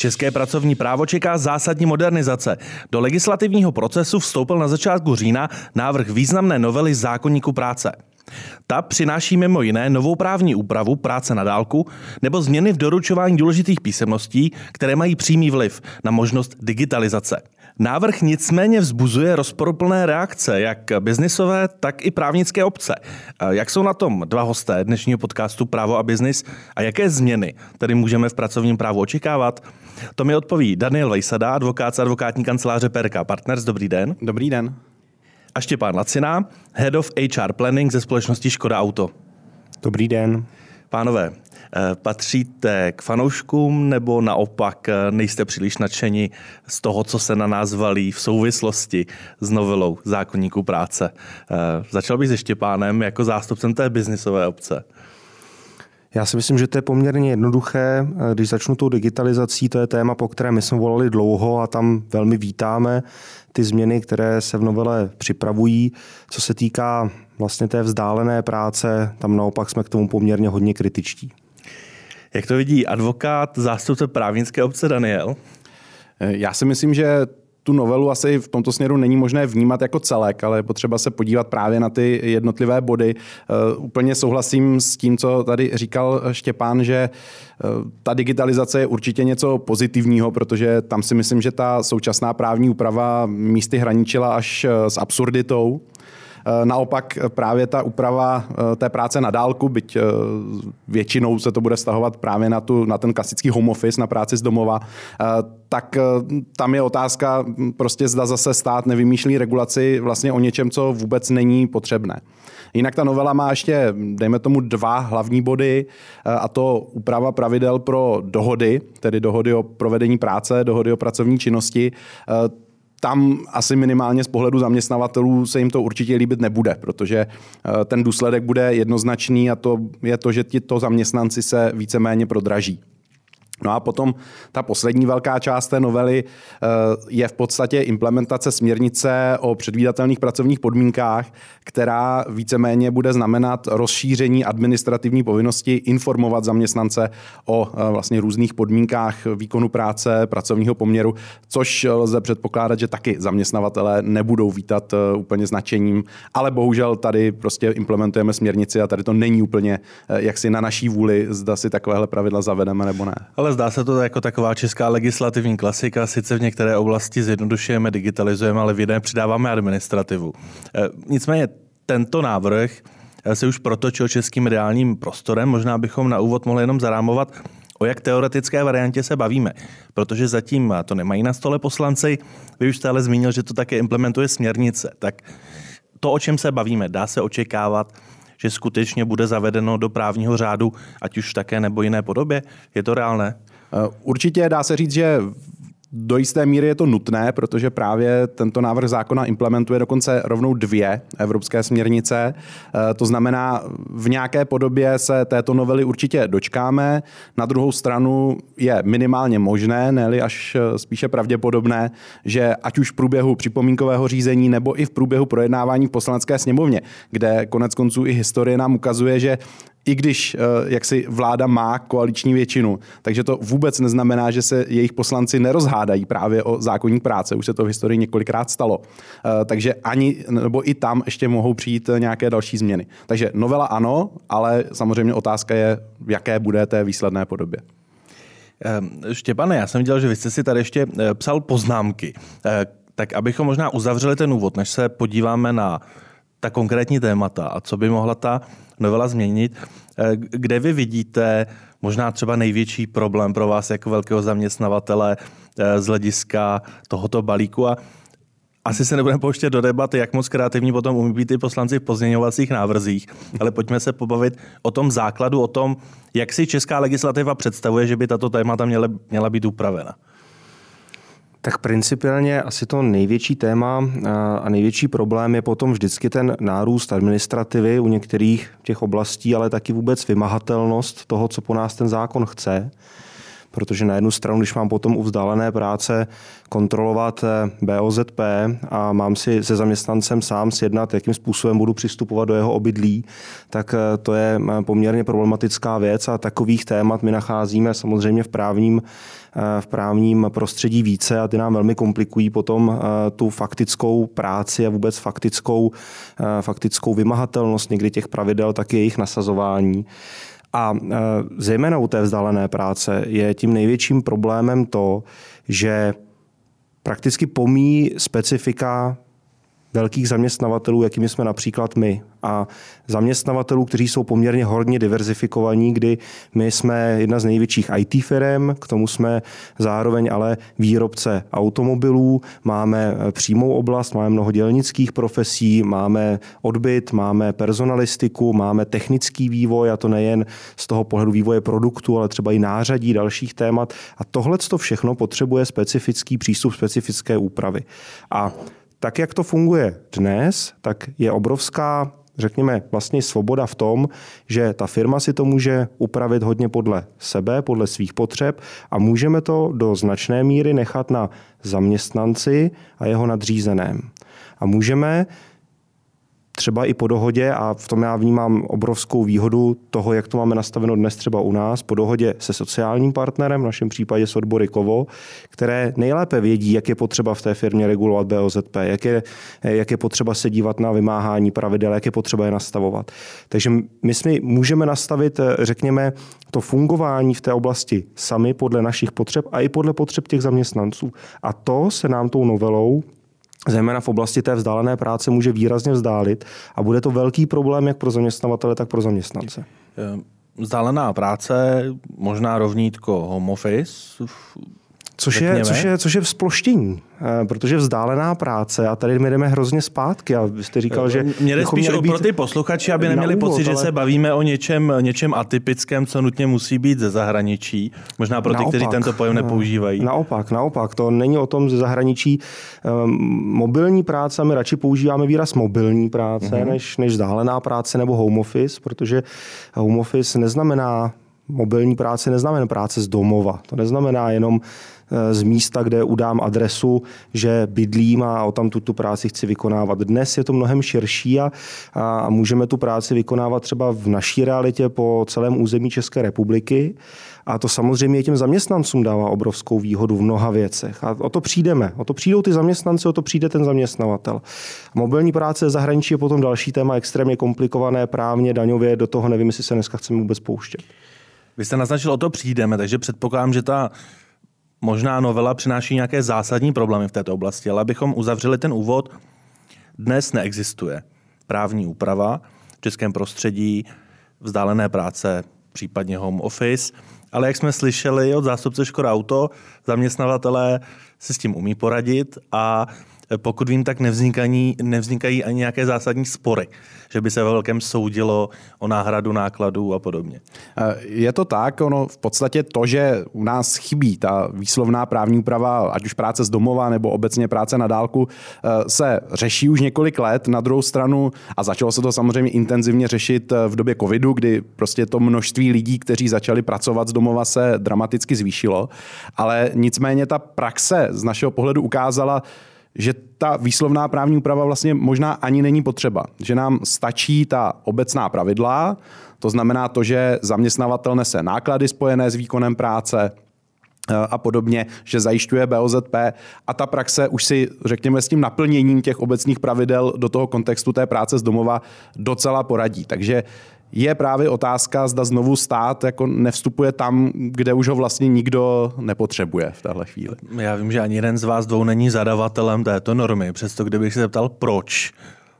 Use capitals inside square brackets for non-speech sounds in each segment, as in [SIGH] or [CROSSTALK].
České pracovní právo čeká zásadní modernizace. Do legislativního procesu vstoupil na začátku října návrh významné novely zákonníku práce. Ta přináší mimo jiné novou právní úpravu práce na dálku nebo změny v doručování důležitých písemností, které mají přímý vliv na možnost digitalizace. Návrh nicméně vzbuzuje rozporuplné reakce, jak biznisové, tak i právnické obce. Jak jsou na tom dva hosté dnešního podcastu Právo a biznis a jaké změny tedy můžeme v pracovním právu očekávat? To mi odpoví Daniel Vejsada, advokát z advokátní kanceláře PRK Partners. Dobrý den. Dobrý den. A Štěpán Lacina, Head of HR Planning ze společnosti Škoda Auto. Dobrý den. Pánové, patříte k fanouškům nebo naopak eh, nejste příliš nadšeni z toho, co se na nás valí v souvislosti s novelou zákonníků práce? Eh, začal bych se Štěpánem jako zástupcem té biznisové obce. Já si myslím, že to je poměrně jednoduché. Když začnu tou digitalizací, to je téma, po které my jsme volali dlouho a tam velmi vítáme ty změny, které se v novele připravují. Co se týká vlastně té vzdálené práce, tam naopak jsme k tomu poměrně hodně kritičtí. Jak to vidí advokát, zástupce právnické obce Daniel? Já si myslím, že tu novelu asi v tomto směru není možné vnímat jako celek, ale je potřeba se podívat právě na ty jednotlivé body. Uh, úplně souhlasím s tím, co tady říkal Štěpán, že uh, ta digitalizace je určitě něco pozitivního, protože tam si myslím, že ta současná právní úprava místy hraničila až s absurditou. Eh, naopak právě ta úprava eh, té práce na dálku, byť eh, většinou se to bude stahovat právě na, tu, na ten klasický home office, na práci z domova, tak tam je otázka hm, prostě zda zase stát nevymýšlí regulaci vlastně o něčem, co vůbec není potřebné. Jinak ta novela má ještě, dejme tomu, dva hlavní body, a to úprava pravidel pro dohody, tedy dohody o provedení práce, dohody o pracovní činnosti tam asi minimálně z pohledu zaměstnavatelů se jim to určitě líbit nebude, protože eh, ten důsledek bude jednoznačný a to je to, že ti to zaměstnanci se víceméně prodraží. No a potom ta poslední velká část té novely eh, je v podstatě implementace směrnice o předvídatelných pracovních podmínkách, která víceméně bude znamenat rozšíření administrativní povinnosti informovat zaměstnance o eh, vlastně různých podmínkách výkonu práce, pracovního poměru, což lze předpokládat, že taky zaměstnavatele nebudou vítat eh, úplně značením, ale bohužel tady prostě implementujeme směrnici a tady to není úplně jaksi na naší vůli, zda si takovéhle pravidla zavedeme nebo ne. Ale ale zdá se to jako taková česká legislativní klasika. Sice v některé oblasti zjednodušujeme, digitalizujeme, ale v jiné přidáváme administrativu. E, nicméně tento návrh e, se už protočil českým reálním prostorem. Možná bychom na úvod mohli jenom zarámovat, o jak teoretické variantě se bavíme. Protože zatím to nemají na stole poslanci. Vy už jste ale zmínil, že to také implementuje směrnice. Tak to, o čem se bavíme, dá se očekávat, že skutečně bude zavedeno do právního řádu, ať už také nebo jiné podobě? Je to reálné? Určitě dá se říct, že do jisté míry je to nutné, protože právě tento návrh zákona implementuje dokonce rovnou dvě evropské směrnice. Eh, to znamená, v nějaké podobě se této novely určitě dočkáme. Na druhou stranu je minimálně možné, ne až eh, spíše pravděpodobné, že ať už v průběhu připomínkového řízení nebo i v průběhu projednávání v poslanecké sněmovně, kde konec konců i historie nám ukazuje, že i když eh, jak si vláda má koaliční většinu, takže to vůbec neznamená, že se jejich poslanci nerozhádají právě o zákonník práce. Už se to v historii několikrát stalo. Eh, takže ani, nebo i tam ještě mohou přijít nějaké další změny. Takže novela ano, ale samozřejmě otázka je, v jaké bude té výsledné podobě. Ehm, Štěpane, já jsem viděl, že vy jste si tady ještě eh, psal poznámky. Tak abychom možná uzavřeli ten úvod, než se podíváme na ta konkrétní témata a co by mohla ta novela změnit. Eh, kde vy vidíte možná třeba největší problém pro vás jako velkého zaměstnavatele eh, z hlediska tohoto balíku a asi se nebudeme pouštět do debaty, jak moc kreativní potom umí být i poslanci v pozměňovacích návrzích, ale pojďme se pobavit o tom základu, o tom, jak si česká legislativa představuje, že by tato témata měla, měla být upravena. Tak principiálně asi to největší téma a největší problém je potom vždycky ten nárůst administrativy u některých těch oblastí, ale taky vůbec vymahatelnost toho, co po nás ten zákon chce. Protože na jednu stranu, když mám potom u vzdálené práce kontrolovat eh, BOZP a mám si se zaměstnancem sám sjednat, jakým způsobem budu přistupovat do jeho obydlí, tak eh, to je poměrně problematická věc a takových témat my nacházíme samozřejmě v právním v právním prostředí více a ty nám velmi komplikují potom tu faktickou práci a vůbec faktickou, faktickou vymahatelnost někdy těch pravidel, tak jejich nasazování. A e, zejména u té vzdálené práce je tím největším problémem to, že prakticky pomíjí specifika velkých zaměstnavatelů, jakými jsme například my. A zaměstnavatelů, kteří jsou poměrně hodně diverzifikovaní, kdy my jsme jedna z největších IT firm, k tomu jsme zároveň ale výrobce automobilů, máme přímou oblast, máme mnoho dělnických profesí, máme odbyt, máme personalistiku, máme technický vývoj a to nejen z toho pohledu vývoje produktu, ale třeba i nářadí dalších témat. A tohle to všechno potřebuje specifický přístup, specifické úpravy. A tak, jak to funguje dnes, tak je obrovská řekněme, vlastně svoboda v tom, že ta firma si to může upravit hodně podle sebe, podle svých potřeb a můžeme to do značné míry nechat na zaměstnanci a jeho nadřízeném. A můžeme třeba i po dohodě, a v tom já vnímám obrovskou výhodu toho, jak to máme nastaveno dnes třeba u nás, po dohodě se sociálním partnerem, v našem případě s odbory Kovo, které nejlépe vědí, jak je potřeba v té firmě regulovat BOZP, jak je, jak je potřeba se dívat na vymáhání pravidel, jak je potřeba je nastavovat. Takže my jsme můžeme nastavit, řekněme, to fungování v té oblasti sami podle našich potřeb a i podle potřeb těch zaměstnanců. A to se nám tou novelou zejména v oblasti té vzdálené práce může výrazně vzdálit a bude to velký problém jak pro zaměstnavatele, tak pro zaměstnance. Ehm, vzdálená práce, možná rovnítko home office, Což je, což, je, což je sploštění, eh, protože vzdálená práce, a tady my jdeme hrozně zpátky, a vy jste říkal, že... Mě jde spíš pro ty posluchači, aby neměli úvod, pocit, ale... že se bavíme o něčem, něčem atypickém, co nutně musí být ze zahraničí. Možná pro naopak, ty, kteří tento pojem nepoužívají. Naopak, naopak, to není o tom ze zahraničí. Ehm, mobilní práce, my radši používáme výraz mobilní práce, mm-hmm. než, než vzdálená práce nebo home office, protože home office neznamená mobilní práce neznamená práce z domova. To neznamená jenom Eh, z místa, kde udám adresu, že bydlím a tam tu, tu práci chci vykonávat. Dnes je to mnohem širší a, a můžeme tu práci vykonávat třeba v naší realitě po celém území České republiky. A to samozřejmě těm zaměstnancům dává obrovskou výhodu v mnoha věcech. A o to přijdeme. O to přijdou ty zaměstnanci, o to přijde ten zaměstnavatel. Mobilní práce v zahraničí je potom další téma, extrémně komplikované právně, daňově, do toho nevím, jestli se dneska chceme vůbec pouštět. Vy jste naznačil, o to přijdeme, takže předpokládám, že ta možná novela přináší nějaké zásadní problémy v této oblasti, ale abychom uzavřeli ten úvod, dnes neexistuje právní úprava v českém prostředí, vzdálené práce, případně home office, ale jak jsme slyšeli od zástupce Škoda Auto, zaměstnavatelé si s tím umí poradit a pokud vím, tak nevznikají, nevznikají ani nějaké zásadní spory, že by se ve velkém soudilo o náhradu nákladů a podobně. Je to tak, ono v podstatě to, že u nás chybí ta výslovná právní úprava, ať už práce z domova nebo obecně práce na dálku, eh, se řeší už několik let. Na druhou stranu, a začalo se to samozřejmě intenzivně řešit eh, v době covidu, kdy prostě to množství lidí, kteří začali pracovat z domova, se dramaticky zvýšilo. Ale nicméně ta praxe z našeho pohledu ukázala, že ta výslovná právní úprava vlastně možná ani není potřeba. Že nám stačí ta obecná pravidla, to znamená to, že zaměstnavatel nese náklady spojené s výkonem práce, eh, a podobně, že zajišťuje BOZP a ta praxe už si, řekněme, s tím naplněním těch obecných pravidel do toho kontextu té práce z domova docela poradí. Takže je právě otázka, zda znovu stát jako nevstupuje tam, kde už ho vlastně nikdo nepotřebuje v téhle chvíli. Já vím, že ani jeden z vás dvou není zadavatelem této normy, přesto kdybych se zeptal, proč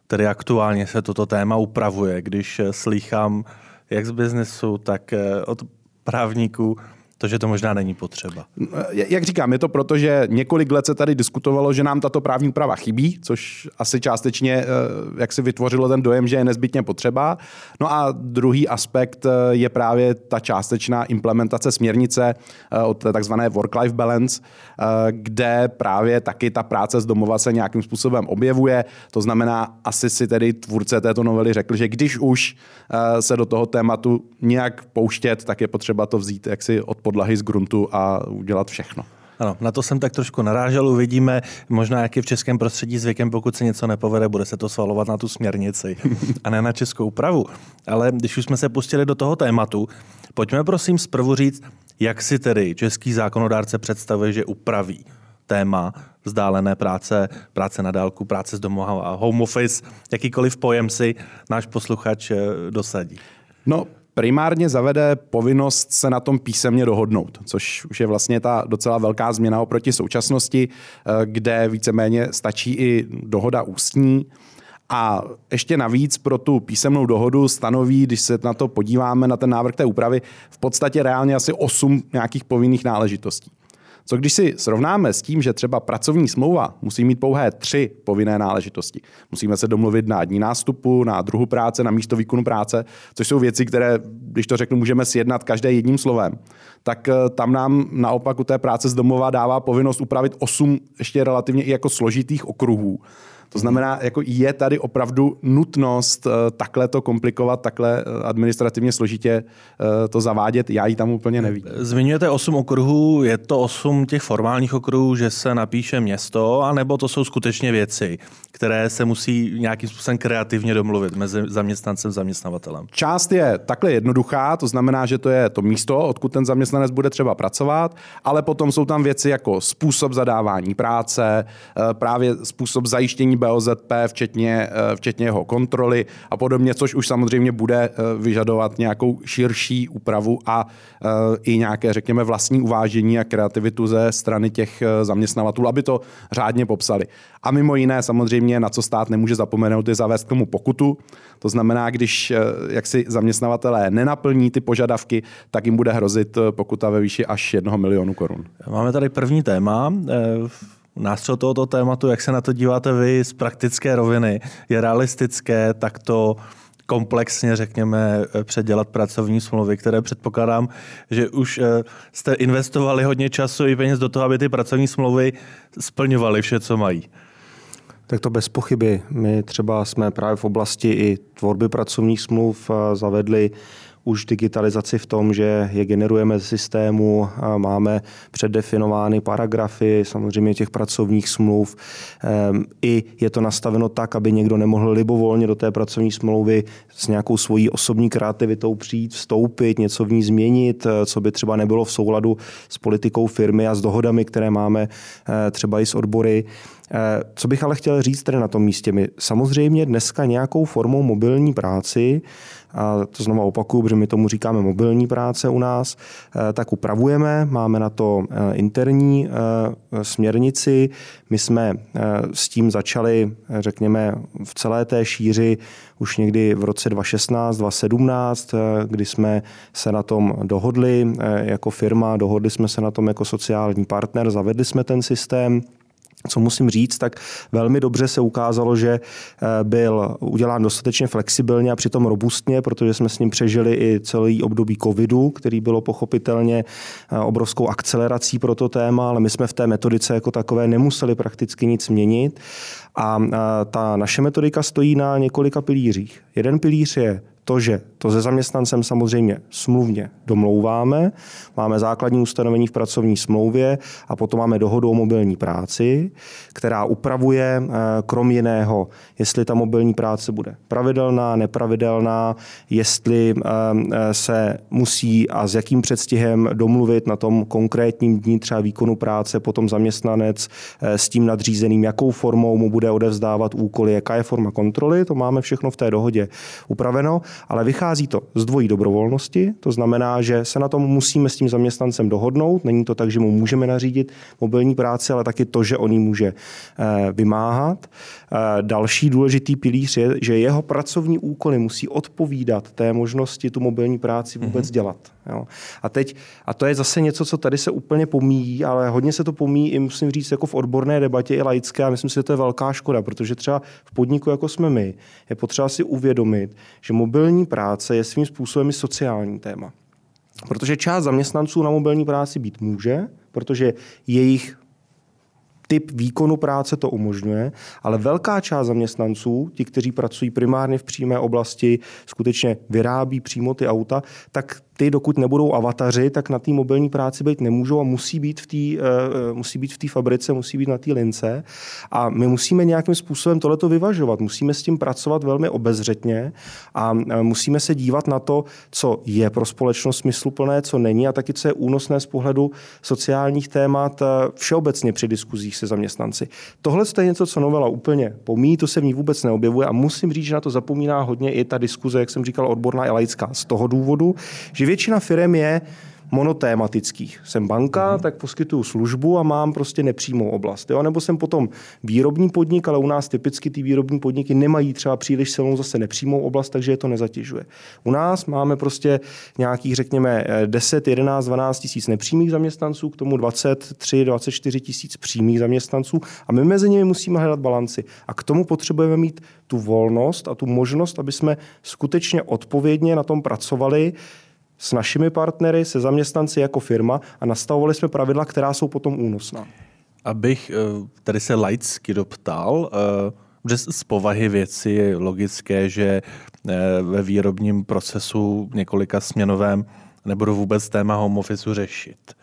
tedy aktuálně se toto téma upravuje, když slýchám jak z biznesu, tak eh, od právníků, to, že to možná není potřeba. Jak říkám, je to proto, že několik let se tady diskutovalo, že nám tato právní úprava chybí, což asi částečně eh, jak si vytvořilo ten dojem, že je nezbytně potřeba. No a druhý aspekt eh, je právě ta částečná implementace směrnice eh, od takzvané work-life balance, kde právě taky ta práce z domova se nějakým způsobem objevuje. To znamená, asi si tedy tvůrce této novely řekl, že když už se do toho tématu nějak pouštět, tak je potřeba to vzít jaksi od podlahy z gruntu a udělat všechno. Ano, na to jsem tak trošku narážel. Uvidíme možná, jak je v českém prostředí zvykem, pokud se něco nepovede, bude se to svalovat na tu směrnici a ne na českou pravu. Ale když už jsme se pustili do toho tématu, pojďme prosím zprvu říct, jak si tedy český zákonodárce představuje, že upraví téma vzdálené práce, práce na dálku, práce z domova a home office, jakýkoliv pojem si náš posluchač eh, dosadí. No, primárně zavede povinnost se na tom písemně dohodnout, což už je vlastně ta docela velká změna oproti současnosti, eh, kde víceméně stačí i dohoda ústní. A ještě navíc pro tu písemnou dohodu stanoví, když se na to podíváme, na ten návrh té úpravy, v podstatě reálně asi 8 nějakých povinných náležitostí. Co když si srovnáme s tím, že třeba pracovní smlouva musí mít pouhé tři povinné náležitosti. Musíme se domluvit na dní nástupu, na druhu práce, na místo výkonu práce, což jsou věci, které, když to řeknu, můžeme sjednat každé jedním slovem. Tak eh, tam nám naopak u té práce z domova dává povinnost upravit osm ještě relativně i jako složitých okruhů to znamená, jako je tady opravdu nutnost eh, takhle to komplikovat, takhle eh, administrativně složitě eh, to zavádět. Já ji tam úplně nevím. Zmiňujete osm okruhů, je to osm těch formálních okruhů, že se napíše město, anebo to jsou skutečně věci, které se musí nějakým způsobem kreativně domluvit mezi zaměstnancem a zaměstnavatelem? Část je takhle jednoduchá, to znamená, že to je to místo, odkud ten zaměstnanec bude třeba pracovat, ale potom jsou tam věci jako způsob zadávání práce, právě způsob zajištění BOZP, včetně, eh, včetně jeho kontroly a podobně, což už samozřejmě bude eh, vyžadovat nějakou širší úpravu a eh, i nějaké, řekněme, vlastní uvážení a kreativitu ze strany těch zaměstnavatelů, aby to řádně popsali. A mimo jiné samozřejmě, na co stát nemůže zapomenout, je zavést k tomu pokutu. To znamená, když jak si zaměstnavatelé nenaplní ty požadavky, tak jim bude hrozit pokuta ve výši až jednoho milionu korun. Máme tady první téma nástřel tohoto tématu, jak se na to díváte vy z praktické roviny? Je realistické takto komplexně, řekněme, předělat pracovní smlouvy, které předpokládám, že už eh, jste investovali hodně času i peněz do toho, aby ty pracovní smlouvy splňovaly vše, co mají. Tak to bez pochyby. My třeba jsme právě v oblasti i tvorby pracovních smluv eh, zavedli už digitalizaci v tom, že je generujeme z systému, máme předefinovány paragrafy, samozřejmě těch pracovních smluv. Ehm, I je to nastaveno tak, aby někdo nemohl libovolně do té pracovní smlouvy s nějakou svojí osobní kreativitou přijít, vstoupit, něco v ní změnit, eh, co by třeba nebylo v souladu s politikou firmy a s dohodami, které máme eh, třeba i s odbory. Eh, co bych ale chtěl říct tady na tom místě, my samozřejmě dneska nějakou formou mobilní práci a to znovu opakuju, protože my tomu říkáme mobilní práce u nás, eh, tak upravujeme, máme na to eh, interní směrnici. My jsme s tím začali, řekněme, v celé té šíři už někdy v roce 2016, 2017, kdy jsme se na tom dohodli jako firma, dohodli jsme se na tom jako sociální partner, zavedli jsme ten systém co musím říct, tak velmi dobře se ukázalo, že eh, byl udělán dostatečně flexibilně a přitom robustně, protože jsme s ním přežili i celý období covidu, který bylo pochopitelně eh, obrovskou akcelerací pro to téma, ale my jsme v té metodice jako takové nemuseli prakticky nic měnit. A eh, ta naše metodika stojí na několika pilířích. Jeden pilíř je to, že to se zaměstnancem samozřejmě smluvně domlouváme, máme základní ustanovení v pracovní smlouvě a potom máme dohodu o mobilní práci, která upravuje eh, krom jiného, jestli ta mobilní práce bude pravidelná, nepravidelná, jestli eh, eh, se musí a s jakým předstihem domluvit na tom konkrétním dní třeba výkonu práce potom zaměstnanec s tím nadřízeným, jakou formou mu bude odevzdávat úkoly, jaká je forma kontroly, to máme všechno v té dohodě upraveno ale vychází to z dvojí dobrovolnosti, to znamená, že se na tom musíme s tím zaměstnancem dohodnout. Není to tak, že mu můžeme nařídit mobilní práci, ale taky to, že on ji může eh, vymáhat. Eh, další důležitý pilíř je, že jeho pracovní úkoly musí odpovídat té možnosti tu mobilní práci vůbec mm-hmm. dělat. Jo. A teď, a to je zase něco, co tady se úplně pomíjí, ale hodně se to pomíjí i musím říct jako v odborné debatě i laické a myslím si, že to je velká škoda, protože třeba v podniku, jako jsme my, je potřeba si uvědomit, že mobilní práce je svým způsobem i sociální téma. Protože část zaměstnanců na mobilní práci být může, protože jejich typ výkonu práce to umožňuje, ale velká část zaměstnanců, ti, kteří pracují primárně v přímé oblasti, skutečně vyrábí přímo ty auta, tak ty, dokud nebudou avataři, tak na té mobilní práci být nemůžou a musí být v té uh, musí být v té fabrice, musí být na té lince. A my musíme nějakým způsobem tohleto vyvažovat. Musíme s tím pracovat velmi obezřetně a uh, musíme se dívat na to, co je pro společnost smysluplné, co není a taky co je únosné z pohledu sociálních témat všeobecně při diskuzích se zaměstnanci. Tohle je něco, co novela úplně pomíjí, to se v ní vůbec neobjevuje a musím říct, že na to zapomíná hodně i ta diskuze, jak jsem říkal, odborná i laická. Z toho důvodu, že většina firm je monotématických. Jsem banka, mm-hmm. tak poskytuju službu a mám prostě nepřímou oblast. Jo? Nebo jsem potom výrobní podnik, ale u nás typicky ty výrobní podniky nemají třeba příliš silnou zase nepřímou oblast, takže je to nezatěžuje. U nás máme prostě nějakých, řekněme, 10, 11, 12 tisíc nepřímých zaměstnanců, k tomu 23, 24 tisíc přímých zaměstnanců a my mezi nimi musíme hledat balanci. A k tomu potřebujeme mít tu volnost a tu možnost, aby jsme skutečně odpovědně na tom pracovali, s našimi partnery, se zaměstnanci jako firma a nastavovali jsme pravidla, která jsou potom únosná. Abych eh, tady se laicky doptal, eh, že z povahy věci je logické, že eh, ve výrobním procesu několika směnovém nebudu vůbec téma home office řešit.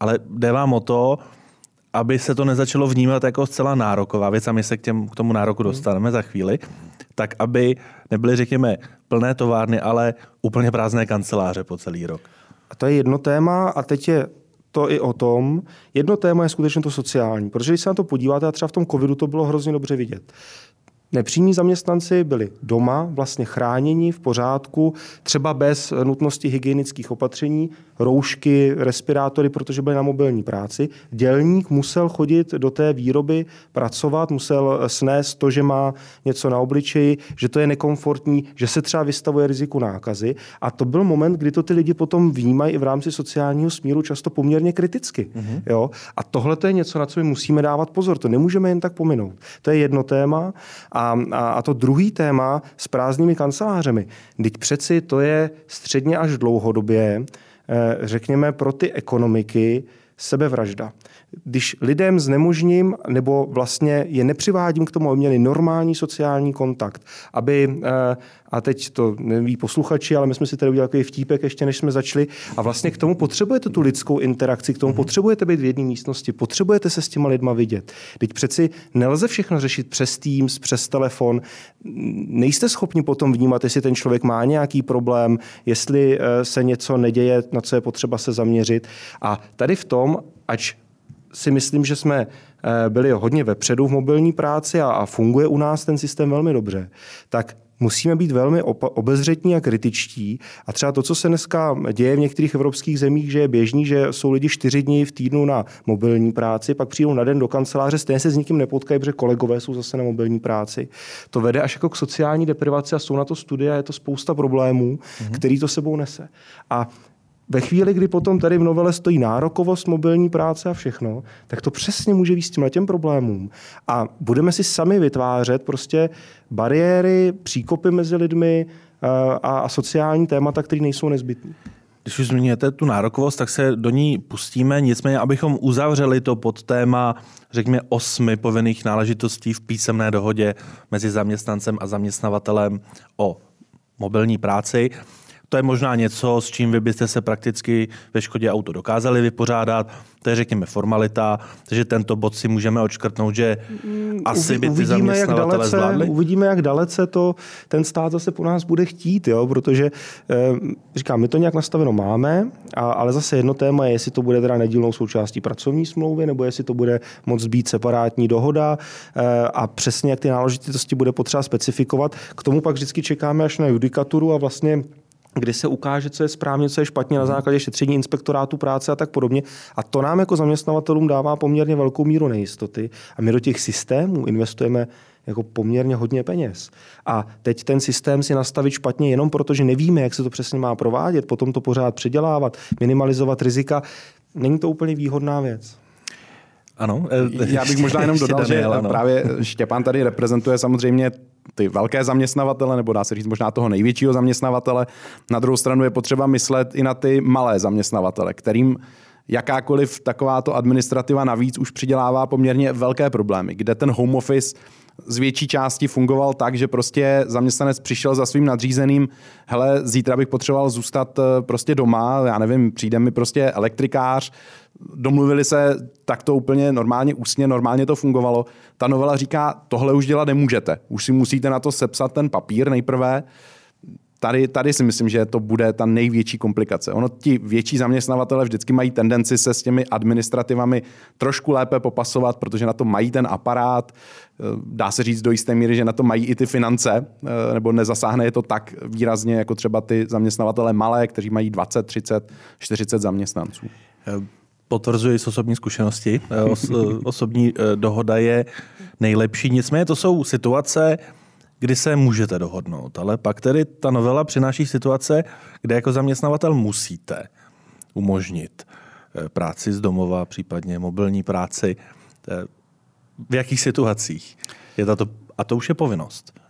Ale jde vám o to, aby se to nezačalo vnímat jako zcela nároková věc, a my se k, těm, k tomu nároku dostaneme za chvíli, tak aby nebyly, řekněme, plné továrny, ale úplně prázdné kanceláře po celý rok. A to je jedno téma a teď je to i o tom. Jedno téma je skutečně to sociální, protože když se na to podíváte, a třeba v tom covidu to bylo hrozně dobře vidět. Nepřímí zaměstnanci byli doma, vlastně chráněni v pořádku, třeba bez nutnosti hygienických opatření, roušky, respirátory, protože byli na mobilní práci. Dělník musel chodit do té výroby, pracovat, musel snést to, že má něco na obličeji, že to je nekomfortní, že se třeba vystavuje riziku nákazy. A to byl moment, kdy to ty lidi potom vnímají i v rámci sociálního smíru často poměrně kriticky. Mm-hmm. Jo? A tohle to je něco, na co my musíme dávat pozor. To nemůžeme jen tak pominout. To je jedno téma. A, a, a to druhý téma s prázdnými kancelářemi. Teď přeci to je středně až dlouhodobě Eh, řekněme, pro ty ekonomiky sebevražda. Když lidem znemožním nebo vlastně je nepřivádím k tomu, aby měli normální sociální kontakt, aby, eh, a teď to neví posluchači, ale my jsme si tady udělali takový vtípek ještě, než jsme začali, a vlastně k tomu potřebujete tu lidskou interakci, k tomu mhm. potřebujete být v jedné místnosti, potřebujete se s těma lidma vidět. Teď přeci nelze všechno řešit přes Teams, přes telefon. Nejste schopni potom vnímat, jestli ten člověk má nějaký problém, jestli eh, se něco neděje, na co je potřeba se zaměřit. A tady v tom, ač si myslím, že jsme eh, byli hodně vepředu v mobilní práci a, a funguje u nás ten systém velmi dobře, tak musíme být velmi obezřetní a kritičtí. A třeba to, co se dneska děje v některých evropských zemích, že je běžný, že jsou lidi čtyři dny v týdnu na mobilní práci, pak přijdou na den do kanceláře, stejně se s nikým nepotkají, protože kolegové jsou zase na mobilní práci. To vede až jako k sociální deprivaci a jsou na to studie a je to spousta problémů, mm-hmm. který to sebou nese. A ve chvíli, kdy potom tady v novele stojí nárokovost mobilní práce a všechno, tak to přesně může výst těm těm problémům. A budeme si sami vytvářet prostě bariéry, příkopy mezi lidmi eh, a, a sociální témata, které nejsou nezbytné. Když už zmíníte tu nárokovost, tak se do ní pustíme. Nicméně, abychom uzavřeli to pod téma, řekněme, osmi povinných náležitostí v písemné dohodě mezi zaměstnancem a zaměstnavatelem o mobilní práci, to je možná něco, s čím vy byste se prakticky ve Škodě auto dokázali vypořádat. To je, řekněme, formalita, takže tento bod si můžeme odškrtnout, že mm, asi by ty jak dalece, zvládli. Uvidíme, jak dalece to ten stát zase po nás bude chtít, jo? protože eh, říkám, my to nějak nastaveno máme, a, ale zase jedno téma je, jestli to bude teda nedílnou součástí pracovní smlouvy, nebo jestli to bude moc být separátní dohoda eh, a přesně jak ty náležitosti bude potřeba specifikovat. K tomu pak vždycky čekáme až na judikaturu a vlastně kdy se ukáže, co je správně, co je špatně na základě šetření inspektorátu práce a tak podobně. A to nám jako zaměstnavatelům dává poměrně velkou míru nejistoty a my do těch systémů investujeme jako poměrně hodně peněz. A teď ten systém si nastavit špatně jenom proto, že nevíme, jak se to přesně má provádět, potom to pořád předělávat, minimalizovat rizika, není to úplně výhodná věc. Ano. Já bych možná jenom dodal, že právě Štěpán tady reprezentuje samozřejmě ty velké zaměstnavatele, nebo dá se říct možná toho největšího zaměstnavatele. Na druhou stranu je potřeba myslet i na ty malé zaměstnavatele, kterým jakákoliv takováto administrativa navíc už přidělává poměrně velké problémy, kde ten home office z větší části fungoval tak, že prostě zaměstnanec přišel za svým nadřízeným, hele, zítra bych potřeboval zůstat eh, prostě doma, já nevím, přijde mi prostě elektrikář, domluvili se takto úplně normálně ústně, normálně to fungovalo. Ta novela říká, tohle už dělat nemůžete. Už si musíte na to sepsat ten papír nejprve, tady, tady si myslím, že to bude ta největší komplikace. Ono ti větší zaměstnavatele vždycky mají tendenci se s těmi administrativami trošku lépe popasovat, protože na to mají ten aparát. Eh, dá se říct do jisté míry, že na to mají i ty finance, eh, nebo nezasáhne je to tak výrazně jako třeba ty zaměstnavatele malé, kteří mají 20, 30, 40 zaměstnanců. Eh, potvrzuji z osobní zkušenosti. Os, osobní dohoda je nejlepší. Nicméně to jsou situace, kdy se můžete dohodnout. Ale pak tedy ta novela přináší situace, kde jako zaměstnavatel musíte umožnit eh, práci z domova, případně mobilní práci. Eh, v jakých situacích? Je tato, a to už je povinnost.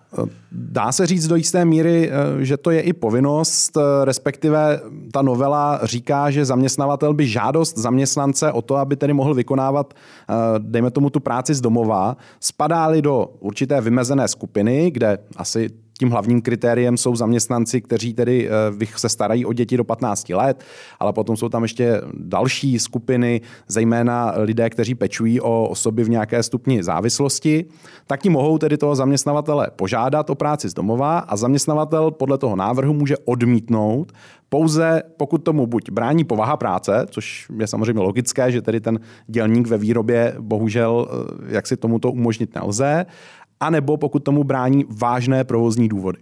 Dá se říct do jisté míry, eh, že to je i povinnost, eh, respektive ta novela říká, že zaměstnavatel by žádost zaměstnance o to, aby tedy mohl vykonávat, eh, dejme tomu tu práci z domova, spadáli do určité vymezené skupiny, kde asi tím hlavním kritériem jsou zaměstnanci, kteří tedy eh, se starají o děti do 15 let, ale potom jsou tam ještě další skupiny, zejména lidé, kteří pečují o osoby v nějaké stupni závislosti, tak ti mohou tedy toho zaměstnavatele požádat o práci z domova a zaměstnavatel podle toho návrhu může odmítnout, pouze pokud tomu buď brání povaha práce, což je samozřejmě logické, že tedy ten dělník ve výrobě bohužel eh, jak si tomuto umožnit nelze, anebo pokud tomu brání vážné provozní důvody.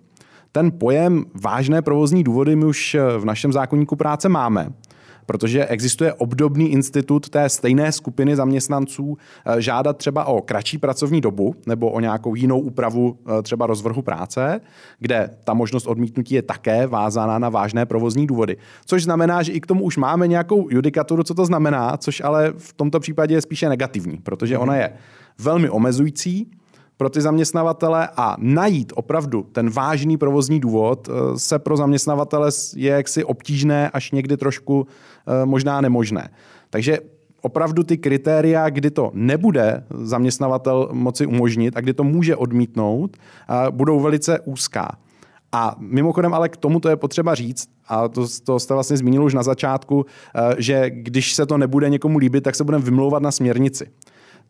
Ten pojem vážné provozní důvody my už eh, v našem zákonníku práce máme, protože existuje obdobný institut té stejné skupiny zaměstnanců eh, žádat třeba o kratší pracovní dobu nebo o nějakou jinou úpravu eh, třeba rozvrhu práce, kde ta možnost odmítnutí je také vázána na vážné provozní důvody. Což znamená, že i k tomu už máme nějakou judikaturu, co to znamená, což ale v tomto případě je spíše negativní, protože ona je velmi omezující, pro ty zaměstnavatele a najít opravdu ten vážný provozní důvod eh, se pro zaměstnavatele je jaksi obtížné až někdy trošku eh, možná nemožné. Takže opravdu ty kritéria, kdy to nebude zaměstnavatel moci umožnit a kdy to může odmítnout, eh, budou velice úzká. A mimochodem ale k tomu to je potřeba říct, a to, to jste vlastně zmínil už na začátku, že když se to nebude někomu líbit, tak se budeme vymlouvat na směrnici.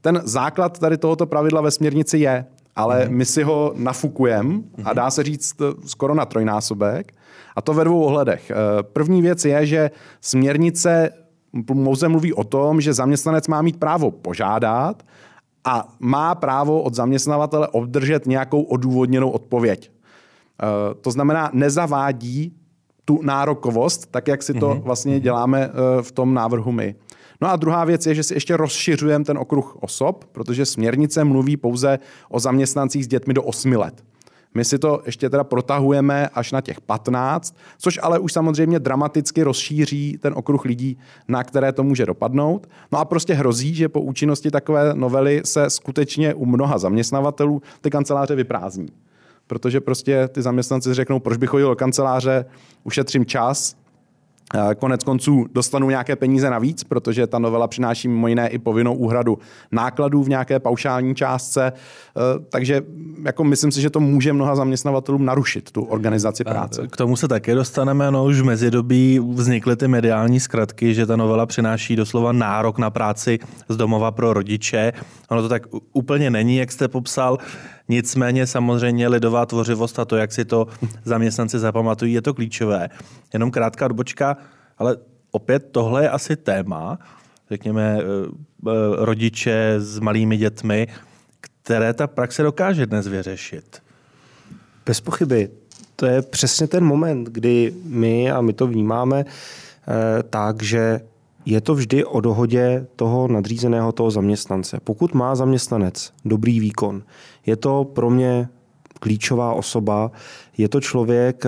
Ten základ tady tohoto pravidla ve směrnici je, ale mm my si ho nafukujeme a dá se říct skoro na trojnásobek. A to ve dvou ohledech. Eh, první věc je, že směrnice mouze mluví o tom, že zaměstnanec má mít právo požádat a má právo od zaměstnavatele obdržet nějakou odůvodněnou odpověď. Eh, to znamená, nezavádí tu nárokovost, tak jak si to mhm. vlastně děláme eh, v tom návrhu my. No a druhá věc je, že si ještě rozšiřujeme ten okruh osob, protože směrnice mluví pouze o zaměstnancích s dětmi do 8 let. My si to ještě teda protahujeme až na těch 15, což ale už samozřejmě dramaticky rozšíří ten okruh lidí, na které to může dopadnout. No a prostě hrozí, že po účinnosti takové novely se skutečně u mnoha zaměstnavatelů ty kanceláře vyprázdní. Protože prostě ty zaměstnanci řeknou, proč bych chodil do kanceláře, ušetřím čas, Konec konců dostanu nějaké peníze navíc, protože ta novela přináší mimo jiné i povinnou úhradu nákladů v nějaké paušální částce. E, takže jako myslím si, že to může mnoha zaměstnavatelům narušit tu organizaci práce. K tomu se také dostaneme. No, už v mezidobí vznikly ty mediální zkratky, že ta novela přináší doslova nárok na práci z domova pro rodiče. Ono to tak úplně není, jak jste popsal. Nicméně samozřejmě lidová tvořivost a to, jak si to zaměstnanci zapamatují, je to klíčové. Jenom krátká odbočka, ale opět tohle je asi téma, řekněme, eh, eh, rodiče s malými dětmi, které ta praxe dokáže dnes vyřešit. Bez pochyby. To je přesně ten moment, kdy my, a my to vnímáme, eh, tak, že je to vždy o dohodě toho nadřízeného, toho zaměstnance. Pokud má zaměstnanec dobrý výkon, je to pro mě klíčová osoba, je to člověk,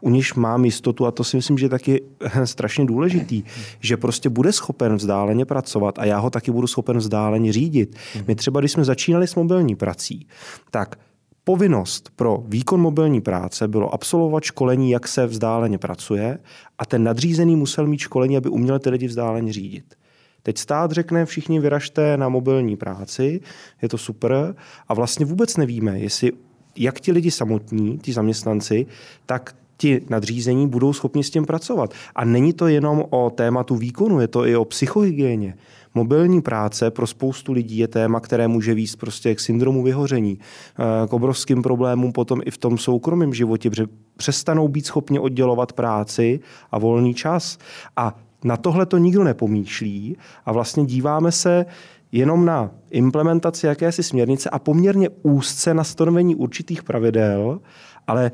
u níž mám jistotu, a to si myslím, že je taky [LAUGHS] strašně důležitý, že prostě bude schopen vzdáleně pracovat a já ho taky budu schopen vzdáleně řídit. My třeba, když jsme začínali s mobilní prací, tak povinnost pro výkon mobilní práce bylo absolvovat školení, jak se vzdáleně pracuje a ten nadřízený musel mít školení, aby uměl ty lidi vzdáleně řídit. Teď stát řekne, všichni vyražte na mobilní práci, je to super a vlastně vůbec nevíme, jestli jak ti lidi samotní, ti zaměstnanci, tak ti nadřízení budou schopni s tím pracovat. A není to jenom o tématu výkonu, je to i o psychohygieně. Mobilní práce pro spoustu lidí je téma, které může výst prostě k syndromu vyhoření, eh, k obrovským problémům potom i v tom soukromém životě, protože přestanou být schopni oddělovat práci a volný čas. A na tohle to nikdo nepomýšlí a vlastně díváme se jenom na implementaci jakési směrnice a poměrně úzce na stanovení určitých pravidel, ale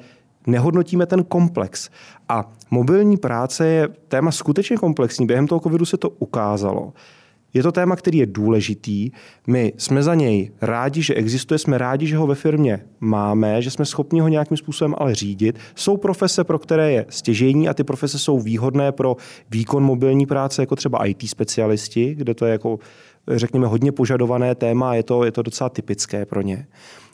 nehodnotíme ten komplex. A mobilní práce je téma skutečně komplexní. Během toho covidu se to ukázalo. Je to téma, který je důležitý. My jsme za něj rádi, že existuje, jsme rádi, že ho ve firmě máme, že jsme schopni ho nějakým způsobem ale řídit. Jsou profese, pro které je stěžení a ty profese jsou výhodné pro výkon mobilní práce, jako třeba IT specialisti, kde to je jako řekněme, hodně požadované téma a je to, je to docela typické pro ně.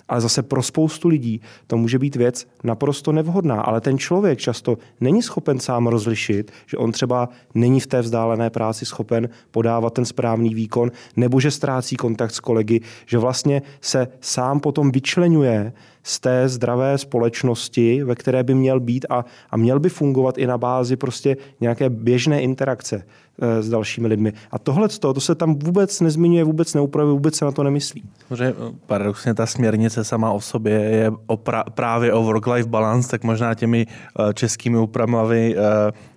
Ale zase pro spoustu lidí to může být věc naprosto nevhodná. Ale ten člověk často není schopen sám rozlišit, že on třeba není v té vzdálené práci schopen podávat ten správný výkon, nebo že ztrácí kontakt s kolegy, že vlastně se sám potom vyčlenuje z té zdravé společnosti, ve které by měl být a, a měl by fungovat i na bázi prostě nějaké běžné interakce e, s dalšími lidmi. A tohle to se tam vůbec nezmiňuje, vůbec neupravuje, vůbec se na to nemyslí. Že e, paradoxně ta směrnice sama o sobě je o pra, právě o work-life balance, tak možná těmi e, českými úpravami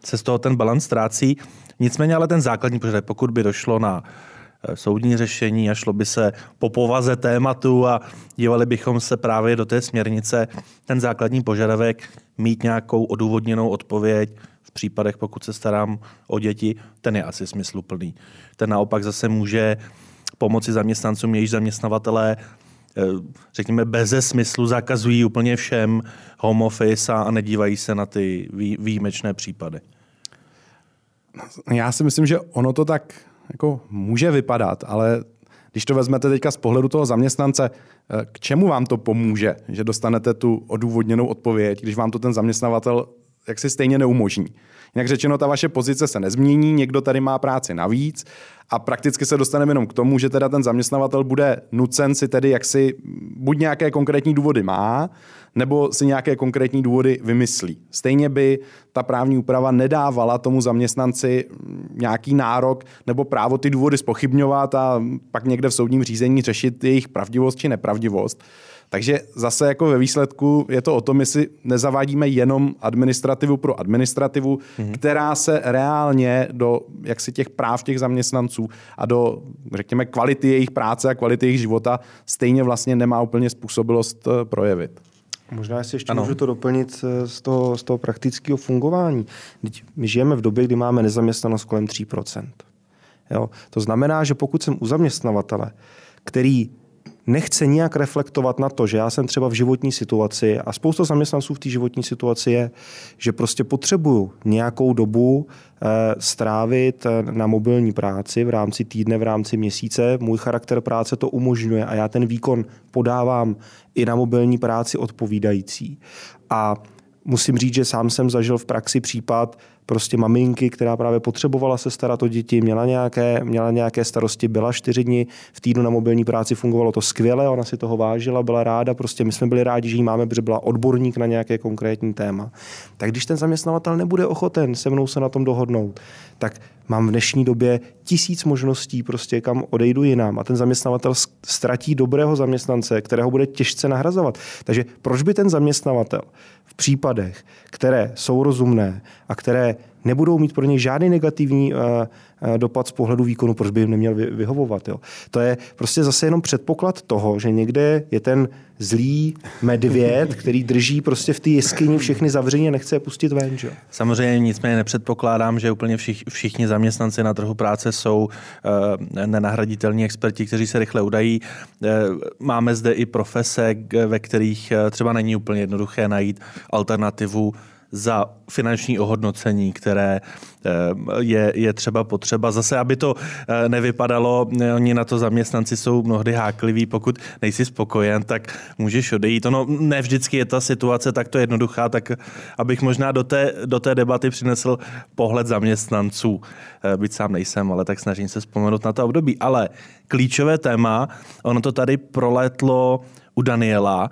se z toho ten balans ztrácí. Nicméně ale ten základní požadavek, pokud by došlo na Eh, soudní řešení a šlo by se po povaze tématu a dívali bychom se právě do té směrnice. Ten základní požadavek mít nějakou odůvodněnou odpověď v případech, pokud se starám o děti, ten je asi smysluplný. Ten naopak zase může pomoci zaměstnancům, jejíž zaměstnavatelé eh, řekněme, beze smyslu zakazují úplně všem home office a nedívají se na ty výjimečné případy. Já si myslím, že ono to tak jako může vypadat, ale když to vezmete teďka z pohledu toho zaměstnance, eh, k čemu vám to pomůže, že dostanete tu odůvodněnou odpověď, když vám to ten zaměstnavatel jak si stejně neumožní. Jinak řečeno, ta vaše pozice se nezmění, někdo tady má práci navíc a prakticky se dostaneme jenom k tomu, že teda ten zaměstnavatel bude nucen si tedy jaksi buď nějaké konkrétní důvody má, nebo si nějaké konkrétní důvody vymyslí. Stejně by ta právní úprava nedávala tomu zaměstnanci nějaký nárok nebo právo ty důvody spochybňovat a pak někde v soudním řízení řešit jejich pravdivost či nepravdivost. Takže zase jako ve výsledku je to o tom, jestli nezavádíme jenom administrativu pro administrativu, mm-hmm. která se reálně do jaksi těch práv těch zaměstnanců a do, řekněme, kvality jejich práce a kvality jejich života stejně vlastně nemá úplně způsobilost eh, projevit. Možná si ještě ano. můžu to doplnit eh, z toho, z toho praktického fungování. Teď my žijeme v době, kdy máme nezaměstnanost kolem 3%. Jo? To znamená, že pokud jsem u zaměstnavatele, který nechce nijak reflektovat na to, že já jsem třeba v životní situaci a spousta zaměstnanců v té životní situaci je, že prostě potřebuju nějakou dobu eh, strávit eh, na mobilní práci v rámci týdne, v rámci měsíce. Můj charakter práce to umožňuje a já ten výkon podávám i na mobilní práci odpovídající. A musím říct, že sám jsem zažil v praxi případ, prostě maminky, která právě potřebovala se starat o děti, měla nějaké, měla nějaké starosti, byla čtyři dny v týdnu na mobilní práci, fungovalo to skvěle, ona si toho vážila, byla ráda, prostě my jsme byli rádi, že ji máme, protože byla odborník na nějaké konkrétní téma. Tak když ten zaměstnavatel nebude ochoten se mnou se na tom dohodnout, tak mám v dnešní době tisíc možností, prostě kam odejdu jinam a ten zaměstnavatel ztratí dobrého zaměstnance, kterého bude těžce nahrazovat. Takže proč by ten zaměstnavatel v případech, které jsou rozumné a které nebudou mít pro něj žádný negativní uh, uh, dopad z pohledu výkonu, proč by jim neměl vyhovovat. Jo. To je prostě zase jenom předpoklad toho, že někde je ten zlý medvěd, [LAUGHS] který drží prostě v té jeskyni všechny zavření a nechce je pustit ven. Že? Samozřejmě nicméně nepředpokládám, že úplně všich, všichni zaměstnanci na trhu práce jsou uh, nenahraditelní experti, kteří se rychle udají. Uh, máme zde i profese, ve kterých uh, třeba není úplně jednoduché najít alternativu za finanční ohodnocení, které eh, je, je třeba potřeba. Zase, aby to eh, nevypadalo, oni na to zaměstnanci jsou mnohdy hákliví, pokud nejsi spokojen, tak můžeš odejít. Ono ne vždycky je ta situace takto jednoduchá, tak abych možná do té, do té debaty přinesl pohled zaměstnanců. Byť sám nejsem, ale tak snažím se vzpomenout na to období. Ale klíčové téma, ono to tady proletlo u Daniela,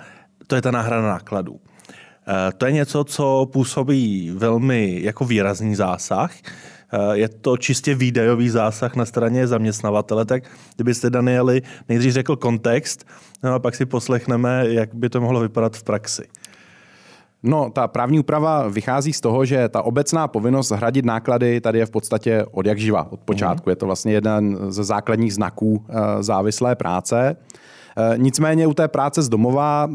to je ta náhrada nákladů. Eh, to je něco, co působí velmi jako výrazný zásah. Eh, je to čistě výdajový zásah na straně zaměstnavatele, tak kdybyste Danieli nejdřív řekl kontext, no a pak si poslechneme, jak by to mohlo vypadat v praxi. No, ta právní úprava vychází z toho, že ta obecná povinnost hradit náklady tady je v podstatě od jak živa, od počátku. Mm. Je to vlastně jeden ze základních znaků eh, závislé práce. Nicméně u té práce z domova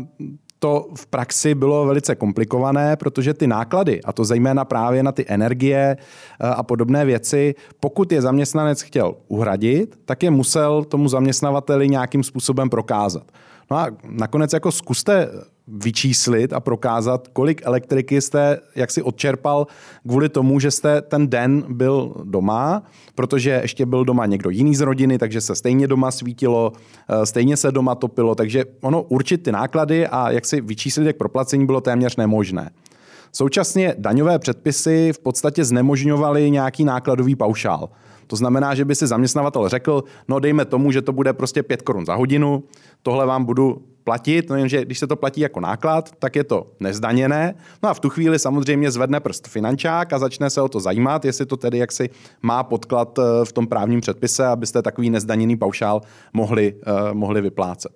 to v praxi bylo velice komplikované, protože ty náklady, a to zejména právě na ty energie eh, a podobné věci, pokud je zaměstnanec chtěl uhradit, tak je musel tomu zaměstnavateli nějakým způsobem prokázat. No a nakonec jako zkuste vyčíslit a prokázat, kolik elektriky jste jak si odčerpal kvůli tomu, že jste ten den byl doma, protože ještě byl doma někdo jiný z rodiny, takže se stejně doma svítilo, eh, stejně se doma topilo, takže ono určit ty náklady a jak si vyčíslit jak proplacení bylo téměř nemožné. Současně daňové předpisy v podstatě znemožňovaly nějaký nákladový paušál. To znamená, že by si zaměstnavatel řekl, no dejme tomu, že to bude prostě 5 korun za hodinu, tohle vám budu platit, no jenže když se to platí jako náklad, tak je to nezdaněné. No a v tu chvíli samozřejmě zvedne prst finančák a začne se o to zajímat, jestli to tedy jaksi má podklad eh, v tom právním předpise, abyste takový nezdaněný paušál mohli, uh, mohli vyplácet.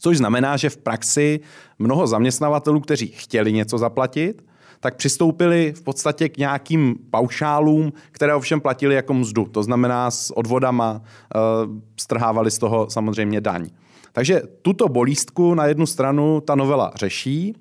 Což znamená, že v praxi mnoho zaměstnavatelů, kteří chtěli něco zaplatit, tak přistoupili v podstatě k nějakým paušálům, které ovšem platili jako mzdu. To znamená s odvodama, eh, strhávali z toho samozřejmě daň. Takže tuto bolístku na jednu stranu ta novela řeší,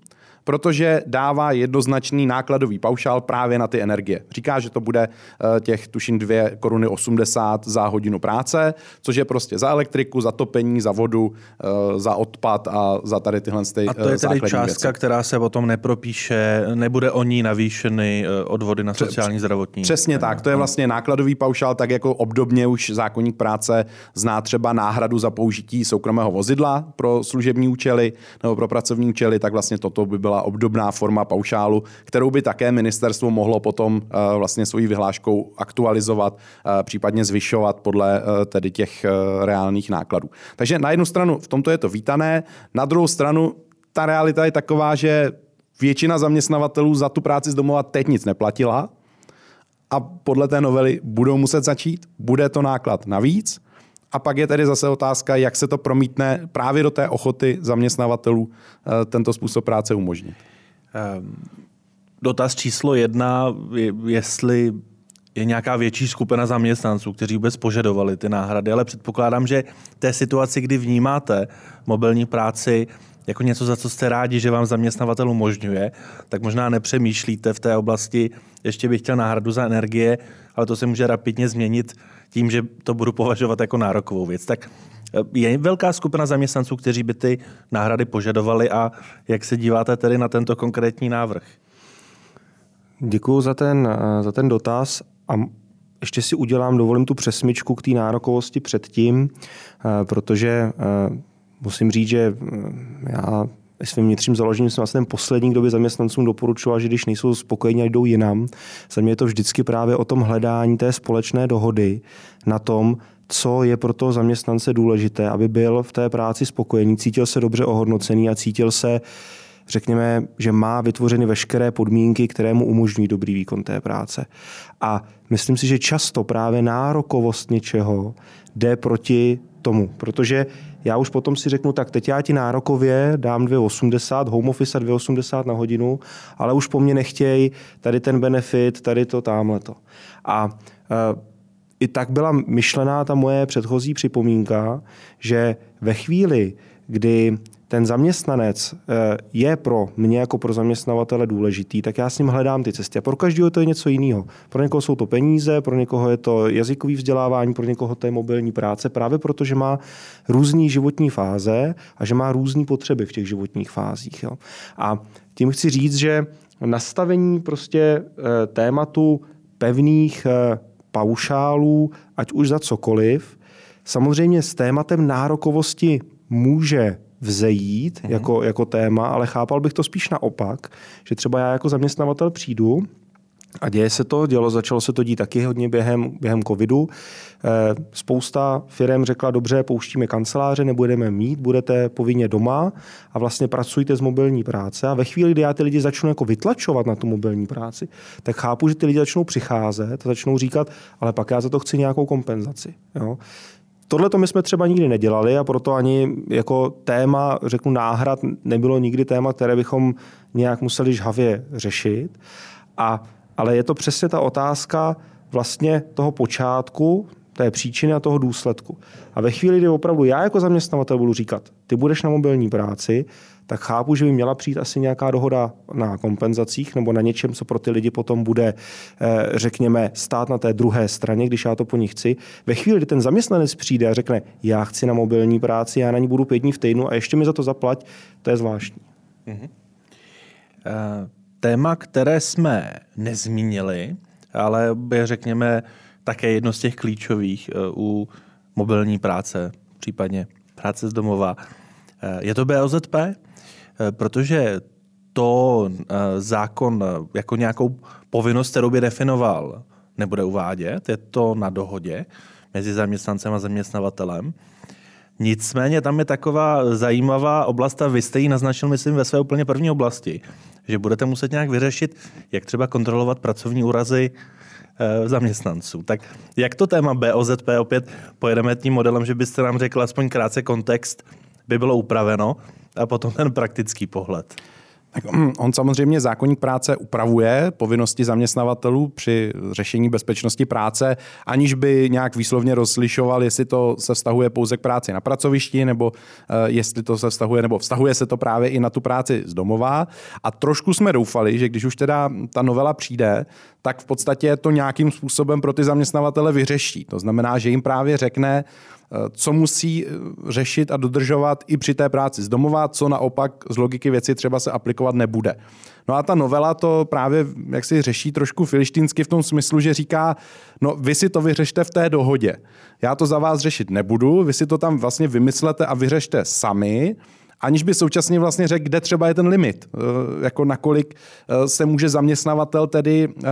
protože dává jednoznačný nákladový paušál právě na ty energie. Říká, že to bude eh, těch tuším 2 koruny 80 za hodinu práce, což je prostě za elektriku, za topení, za vodu, eh, za odpad a za tady tyhle ty A to je tedy částka, věci. která se potom nepropíše, nebude o ní navýšeny eh, odvody na sociální zdravotní. Přesně tak, to je vlastně nákladový paušál, tak jako obdobně už zákonník práce zná třeba náhradu za použití soukromého vozidla pro služební účely nebo pro pracovní účely, tak vlastně toto by byla obdobná forma paušálu, kterou by také ministerstvo mohlo potom eh, vlastně svojí vyhláškou aktualizovat, eh, případně zvyšovat podle eh, tedy těch reálných nákladů. Takže na jednu stranu v tomto je to vítané, na druhou stranu ta realita je taková, že většina zaměstnavatelů za tu práci z domova teď nic neplatila a podle té novely budou muset začít, bude to náklad navíc, a pak je tedy zase otázka, jak se to promítne právě do té ochoty zaměstnavatelů eh, tento způsob práce umožnit. Ehm, dotaz číslo jedna, jestli je nějaká větší skupina zaměstnanců, kteří vůbec požadovali ty náhrady, ale předpokládám, že té situaci, kdy vnímáte mobilní práci jako něco, za co jste rádi, že vám zaměstnavatel umožňuje, tak možná nepřemýšlíte v té oblasti, ještě bych chtěl náhradu za energie, ale to se může rapidně změnit tím, že to budu považovat jako nárokovou věc. Tak eh, je velká skupina zaměstnanců, kteří by ty náhrady požadovali a jak se díváte tedy na tento konkrétní návrh? Děkuji za ten, eh, za ten dotaz a ještě si udělám, dovolím tu přesmičku k té nárokovosti předtím, eh, protože musím říct, že já svým vnitřním založením jsem vlastně ten poslední, kdo by zaměstnancům doporučoval, že když nejsou spokojení, jdou jinam. Za mě je to vždycky právě o tom hledání té společné dohody na tom, co je pro toho zaměstnance důležité, aby byl v té práci spokojený, cítil se dobře ohodnocený a cítil se, řekněme, že má vytvořeny veškeré podmínky, které mu umožňují dobrý výkon té práce. A myslím si, že často právě nárokovost něčeho jde proti tomu, protože já už potom si řeknu, tak teď já ti nárokově dám 2,80, home office 2,80 na hodinu, ale už po mně nechtějí tady ten benefit, tady to, tamhle to. A e, i tak byla myšlená ta moje předchozí připomínka, že ve chvíli, kdy ten zaměstnanec eh, je pro mě jako pro zaměstnavatele důležitý, tak já s ním hledám ty cesty. A pro každého to je něco jiného. Pro někoho jsou to peníze, pro někoho je to jazykový vzdělávání, pro někoho to je mobilní práce, právě proto, že má různé životní fáze a že má různé potřeby v těch životních fázích. Jo. A tím chci říct, že nastavení prostě eh, tématu pevných eh, paušálů, ať už za cokoliv, samozřejmě s tématem nárokovosti může vzejít mm-hmm. jako, jako téma, ale chápal bych to spíš naopak, že třeba já jako zaměstnavatel přijdu a děje se to, dělo, začalo se to dít taky hodně během, během covidu. Eh, spousta firm řekla, dobře, pouštíme kanceláře, nebudeme mít, budete povinně doma a vlastně pracujte z mobilní práce. A ve chvíli, kdy já ty lidi začnu jako vytlačovat na tu mobilní práci, tak chápu, že ty lidi začnou přicházet a začnou říkat, ale pak já za to chci nějakou kompenzaci. Jo? Tohle to my jsme třeba nikdy nedělali a proto ani jako téma, řeknu náhrad, nebylo nikdy téma, které bychom nějak museli žhavě řešit. A ale je to přesně ta otázka vlastně toho počátku, té příčiny a toho důsledku. A ve chvíli, kdy opravdu já jako zaměstnavatel budu říkat, ty budeš na mobilní práci, tak chápu, že by měla přijít asi nějaká dohoda na kompenzacích nebo na něčem, co pro ty lidi potom bude, eh, řekněme, stát na té druhé straně, když já to po nich chci. Ve chvíli, kdy ten zaměstnanec přijde a řekne, já chci na mobilní práci, já na ní budu pět dní v týdnu a ještě mi za to zaplať, to je zvláštní. Mm-hmm. Téma, které jsme nezmínili, ale je, řekněme, také jedno z těch klíčových eh, u mobilní práce, případně práce z domova. Je to BOZP, protože to zákon jako nějakou povinnost, kterou by definoval, nebude uvádět. Je to na dohodě mezi zaměstnancem a zaměstnavatelem. Nicméně tam je taková zajímavá oblast a vy jste ji naznačil, myslím, ve své úplně první oblasti, že budete muset nějak vyřešit, jak třeba kontrolovat pracovní úrazy zaměstnanců. Tak jak to téma BOZP opět pojedeme tím modelem, že byste nám řekl aspoň krátce kontext, by bylo upraveno a potom ten praktický pohled. Tak on samozřejmě zákonník práce upravuje povinnosti zaměstnavatelů při řešení bezpečnosti práce, aniž by nějak výslovně rozlišoval, jestli to se vztahuje pouze k práci na pracovišti, nebo uh, jestli to se vztahuje, nebo vztahuje se to právě i na tu práci z domova. A trošku jsme doufali, že když už teda ta novela přijde, tak v podstatě to nějakým způsobem pro ty zaměstnavatele vyřeší. To znamená, že jim právě řekne, Eh, co musí eh, řešit a dodržovat i při té práci z domova, co naopak z logiky věci třeba se aplikovat nebude. No a ta novela to právě jak si řeší trošku filištínsky v tom smyslu, že říká, no vy si to vyřešte v té dohodě. Já to za vás řešit nebudu, vy si to tam vlastně vymyslete a vyřešte sami, aniž by současně vlastně řekl, kde třeba je ten limit, eh, jako nakolik eh, se může zaměstnavatel tedy eh,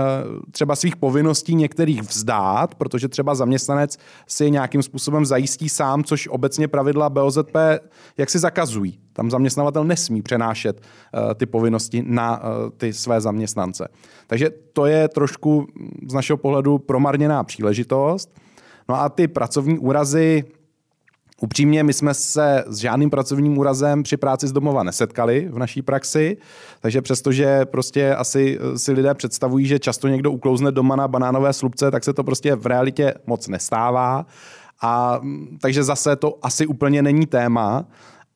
třeba svých povinností některých vzdát, protože třeba zaměstnanec si nějakým způsobem zajistí sám, což obecně pravidla BOZP jak si zakazují. Tam zaměstnavatel nesmí přenášet ty povinnosti na ty své zaměstnance. Takže to je trošku z našeho pohledu promarněná příležitost. No a ty pracovní úrazy, Upřímně, my jsme se s žádným pracovním úrazem při práci z domova nesetkali v naší praxi, takže přestože prostě asi eh, si lidé představují, že často někdo uklouzne doma na banánové slupce, tak se to prostě v realitě moc nestává. A mm, takže zase to asi úplně není téma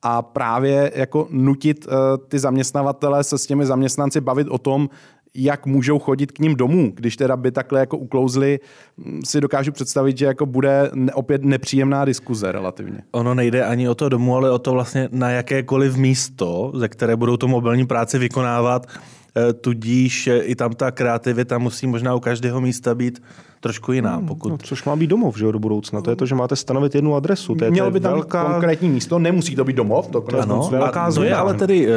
a právě jako nutit uh, ty zaměstnavatele se s těmi zaměstnanci bavit o tom, jak můžou chodit k ním domů, když teda by takhle jako uklouzli, mm, si dokážu představit, že jako bude opět nepříjemná diskuze relativně. Ono nejde ani o to domů, ale o to vlastně na jakékoliv místo, ze které budou to mobilní práci vykonávat, eh, tudíž eh, i tam ta kreativita musí možná u každého místa být trošku jiná. Hmm, pokud... No, což má být domov že jo, do budoucna. To je to, že máte stanovit jednu adresu. To je, Mělo by tam velká... konkrétní místo, nemusí to být domov, to ano, velká to je ale tedy, uh,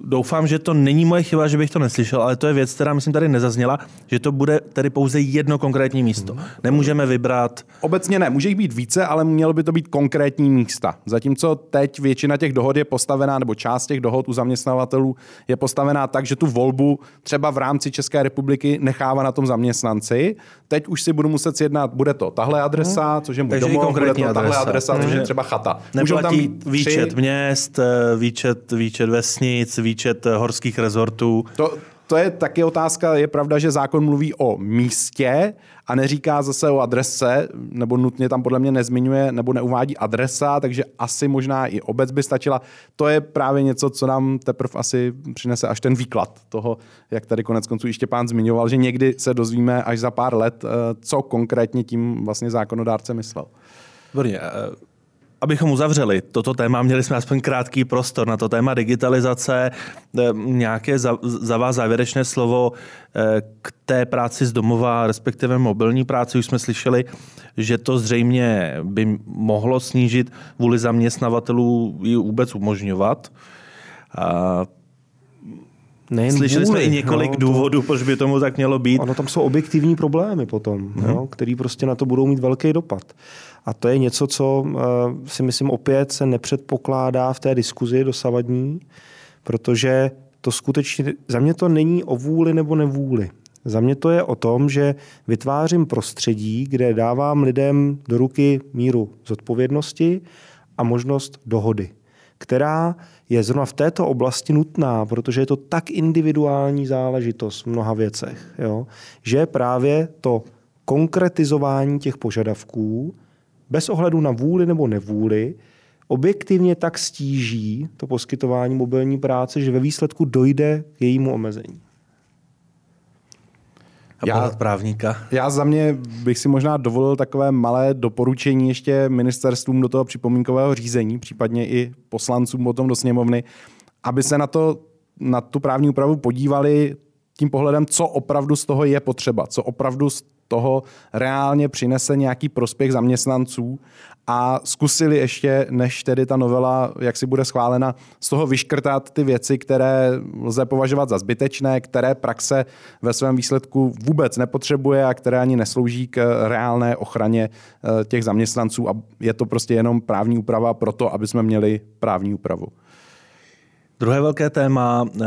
doufám, že to není moje chyba, že bych to neslyšel, ale to je věc, která myslím tady nezazněla, že to bude tedy pouze jedno konkrétní místo. Hmm. Nemůžeme vybrat. Obecně ne, může jich být více, ale mělo by to být konkrétní místa. Zatímco teď většina těch dohod je postavená, nebo část těch dohod u zaměstnavatelů je postavená tak, že tu volbu třeba v rámci České republiky nechává na tom zaměstnanci. Teď už si budu muset sjednat, bude to tahle adresa, což je můj Takže domov, bude to adresa. tahle adresa, což je mhm. třeba chata. Neplatí tam výčet tři... měst, eh, výčet, výčet vesnic, výčet eh, horských rezortů. To, to je taky otázka. Je pravda, že zákon mluví o místě a neříká zase o adrese, nebo nutně tam podle mě nezmiňuje nebo neuvádí adresa, takže asi možná i obec by stačila. To je právě něco, co nám teprve asi přinese až ten výklad toho, jak tady konec konců i Štěpán zmiňoval, že někdy se dozvíme až za pár let, eh, co konkrétně tím vlastně zákonodárce myslel. Výborně. Abychom uzavřeli toto téma, měli jsme aspoň krátký prostor na to téma digitalizace, eh, nějaké za, za vás závěrečné slovo eh, k té práci z domova, respektive mobilní práci. Už jsme slyšeli, že to zřejmě by mohlo snížit vůli zaměstnavatelů ji vůbec umožňovat. A Nejen Slyšeli vůli, jsme i několik no, důvodů, to, proč by tomu tak mělo být. Ono tam jsou objektivní problémy potom, hmm. jo, který prostě na to budou mít velký dopad. A to je něco, co uh, si myslím opět se nepředpokládá v té diskuzi dosavadní, protože to skutečně, za mě to není o vůli nebo nevůli. Za mě to je o tom, že vytvářím prostředí, kde dávám lidem do ruky míru zodpovědnosti a možnost dohody, která je zrovna v této oblasti nutná, protože je to tak individuální záležitost v mnoha věcech, jo, že právě to konkretizování těch požadavků bez ohledu na vůli nebo nevůli objektivně tak stíží to poskytování mobilní práce, že ve výsledku dojde k jejímu omezení. já, právníka. Já za mě bych si možná dovolil takové malé doporučení ještě ministerstvům do toho připomínkového řízení, případně i poslancům potom do sněmovny, aby se na, to, na tu právní úpravu podívali tím pohledem, co opravdu z toho je potřeba, co opravdu z toho reálně přinese nějaký prospěch zaměstnanců a zkusili ještě, než tedy ta novela, jak si bude schválena, z toho vyškrtat ty věci, které lze považovat za zbytečné, které praxe ve svém výsledku vůbec nepotřebuje a které ani neslouží k reálné ochraně eh, těch zaměstnanců a je to prostě jenom právní úprava pro to, aby jsme měli právní úpravu. Druhé velké téma eh,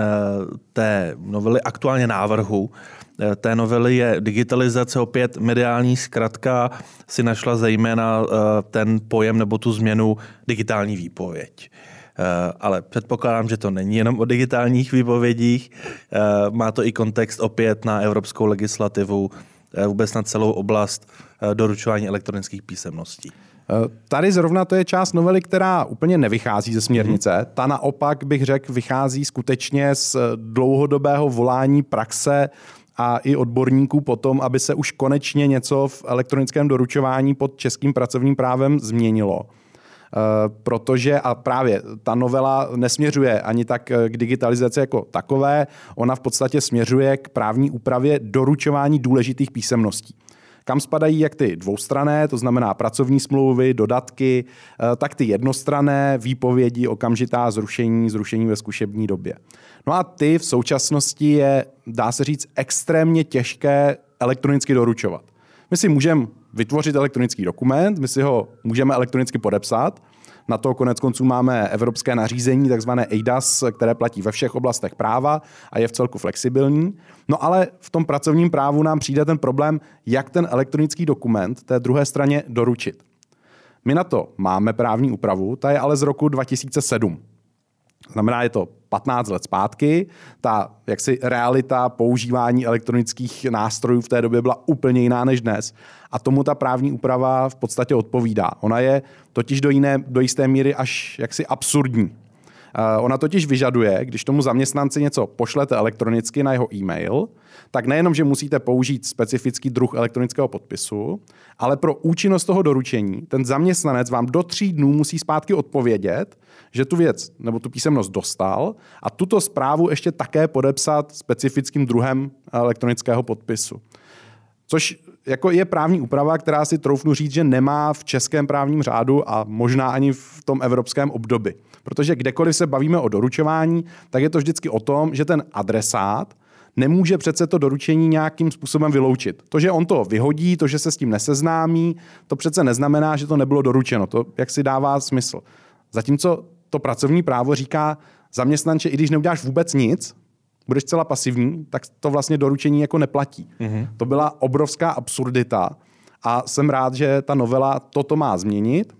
té novely aktuálně návrhu Eh, té novely je digitalizace, opět mediální zkratka si našla zejména eh, ten pojem nebo tu změnu digitální výpověď. Ale předpokládám, že to není jenom o digitálních výpovědích. Má to i kontext opět na evropskou legislativu, vůbec na celou oblast doručování elektronických písemností. Tady zrovna to je část novely, která úplně nevychází ze směrnice. Ta naopak bych řekl vychází skutečně z dlouhodobého volání praxe a i odborníků potom, aby se už konečně něco v elektronickém doručování pod českým pracovním právem změnilo. Eh, protože a právě ta novela nesměřuje ani tak k digitalizaci jako takové, ona v podstatě směřuje k právní úpravě doručování důležitých písemností kam spadají jak ty dvoustrané, to znamená pracovní smlouvy, dodatky, eh, tak ty jednostrané, výpovědi, okamžitá zrušení, zrušení ve zkušební době. No a ty v současnosti je, dá se říct, extrémně těžké elektronicky doručovat. My si můžeme vytvořit elektronický dokument, my si ho můžeme elektronicky podepsat, na to konec konců máme evropské nařízení, takzvané EIDAS, které platí ve všech oblastech práva a je v celku flexibilní. No ale v tom pracovním právu nám přijde ten problém, jak ten elektronický dokument té druhé straně doručit. My na to máme právní úpravu, ta je ale z roku 2007. Znamená, je to 15 let zpátky. Ta jaksi realita používání elektronických nástrojů v té době byla úplně jiná než dnes. A tomu ta právní úprava v podstatě odpovídá. Ona je totiž do, jiné, do jisté míry až jaksi absurdní. Eh, ona totiž vyžaduje, když tomu zaměstnanci něco pošlete elektronicky na jeho e-mail, tak nejenom, že musíte použít specifický druh elektronického podpisu, ale pro účinnost toho doručení ten zaměstnanec vám do tří dnů musí zpátky odpovědět, že tu věc nebo tu písemnost dostal a tuto zprávu ještě také podepsat specifickým druhem elektronického podpisu. Což jako je právní úprava, která si troufnu říct, že nemá v českém právním řádu a možná ani v tom evropském období. Protože kdekoliv se bavíme o doručování, tak je to vždycky o tom, že ten adresát nemůže přece to doručení nějakým způsobem vyloučit. To, že on to vyhodí, to, že se s tím neseznámí, to přece neznamená, že to nebylo doručeno. To jak si dává smysl. Zatímco to pracovní právo říká, zaměstnanče, i když neuděláš vůbec nic, budeš celá pasivní, tak to vlastně doručení jako neplatí. Mm-hmm. To byla obrovská absurdita a jsem rád, že ta novela toto má změnit.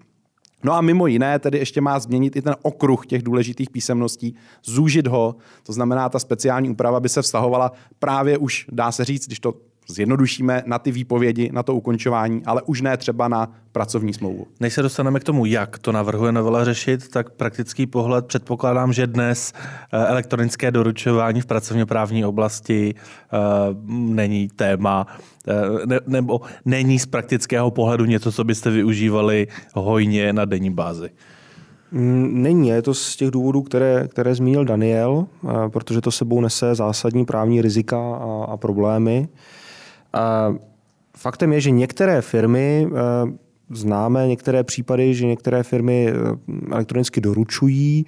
No a mimo jiné tedy ještě má změnit i ten okruh těch důležitých písemností, zúžit ho, to znamená, ta speciální úprava by se vztahovala právě už, dá se říct, když to zjednodušíme na ty výpovědi, na to ukončování, ale už ne třeba na pracovní smlouvu. Než se dostaneme k tomu, jak to navrhuje novela řešit, tak praktický pohled předpokládám, že dnes eh, elektronické doručování v pracovně právní oblasti uh, není téma, uh, ne, nebo není z praktického pohledu něco, co byste využívali hojně na denní bázi. Mm, není, je to z těch důvodů, které, které zmínil Daniel, protože to sebou nese zásadní právní rizika a, a problémy. Faktem je, že některé firmy známe některé případy, že některé firmy elektronicky doručují,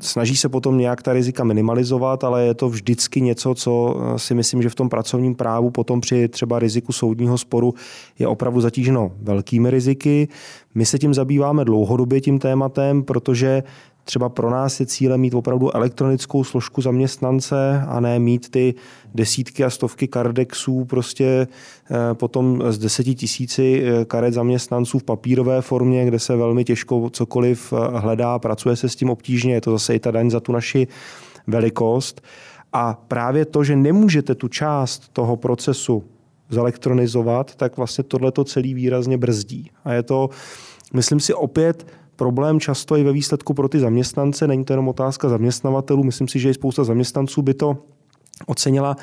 snaží se potom nějak ta rizika minimalizovat, ale je to vždycky něco, co si myslím, že v tom pracovním právu potom při třeba riziku soudního sporu je opravdu zatíženo velkými riziky. My se tím zabýváme dlouhodobě tím tématem, protože Třeba pro nás je cílem mít opravdu elektronickou složku zaměstnance a ne mít ty desítky a stovky kardexů prostě eh, potom z deseti tisíci eh, karet zaměstnanců v papírové formě, kde se velmi těžko cokoliv eh, hledá, pracuje se s tím obtížně, je to zase i ta daň za tu naši velikost. A právě to, že nemůžete tu část toho procesu zelektronizovat, tak vlastně tohle to celý výrazně brzdí. A je to, myslím si, opět problém často i ve výsledku pro ty zaměstnance. Není to jenom otázka zaměstnavatelů, myslím si, že i spousta zaměstnanců by to ocenila.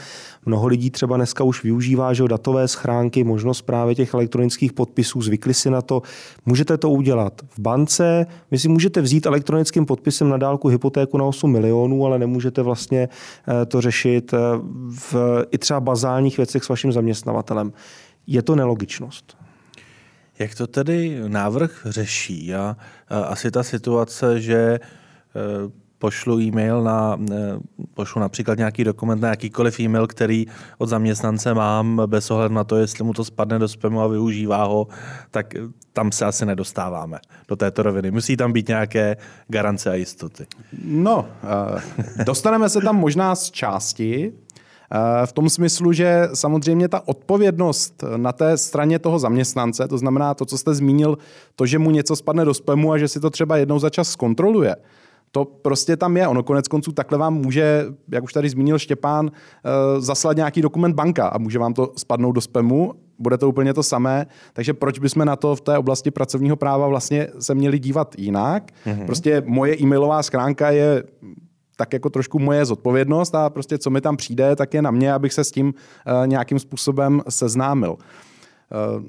Mnoho lidí třeba dneska už využívá že datové schránky, možnost právě těch elektronických podpisů, zvykli si na to. Můžete to udělat v bance, vy si můžete vzít elektronickým podpisem na dálku hypotéku na 8 milionů, ale nemůžete vlastně eh, to řešit eh, v i třeba bazálních věcech s vaším zaměstnavatelem. Je to nelogičnost. Jak to tedy návrh řeší? A, asi ta situace, že e, pošlu e-mail na, e, pošlu například nějaký dokument na jakýkoliv e-mail, který od zaměstnance mám, bez ohledu na to, jestli mu to spadne do spamu a využívá ho, tak tam se asi nedostáváme do této roviny. Musí tam být nějaké garance a jistoty. No, e, dostaneme se tam možná z části, v tom smyslu, že samozřejmě ta odpovědnost na té straně toho zaměstnance, to znamená to, co jste zmínil, to, že mu něco spadne do spamu a že si to třeba jednou za čas zkontroluje, to prostě tam je. Ono konec konců takhle vám může, jak už tady zmínil Štěpán, eh, zaslat nějaký dokument banka a může vám to spadnout do spamu, bude to úplně to samé, takže proč bychom na to v té oblasti pracovního práva vlastně se měli dívat jinak? Mm-hmm. Prostě moje e-mailová schránka je tak jako trošku moje zodpovědnost a prostě co mi tam přijde, tak je na mě, abych se s tím uh, nějakým způsobem seznámil. Uh,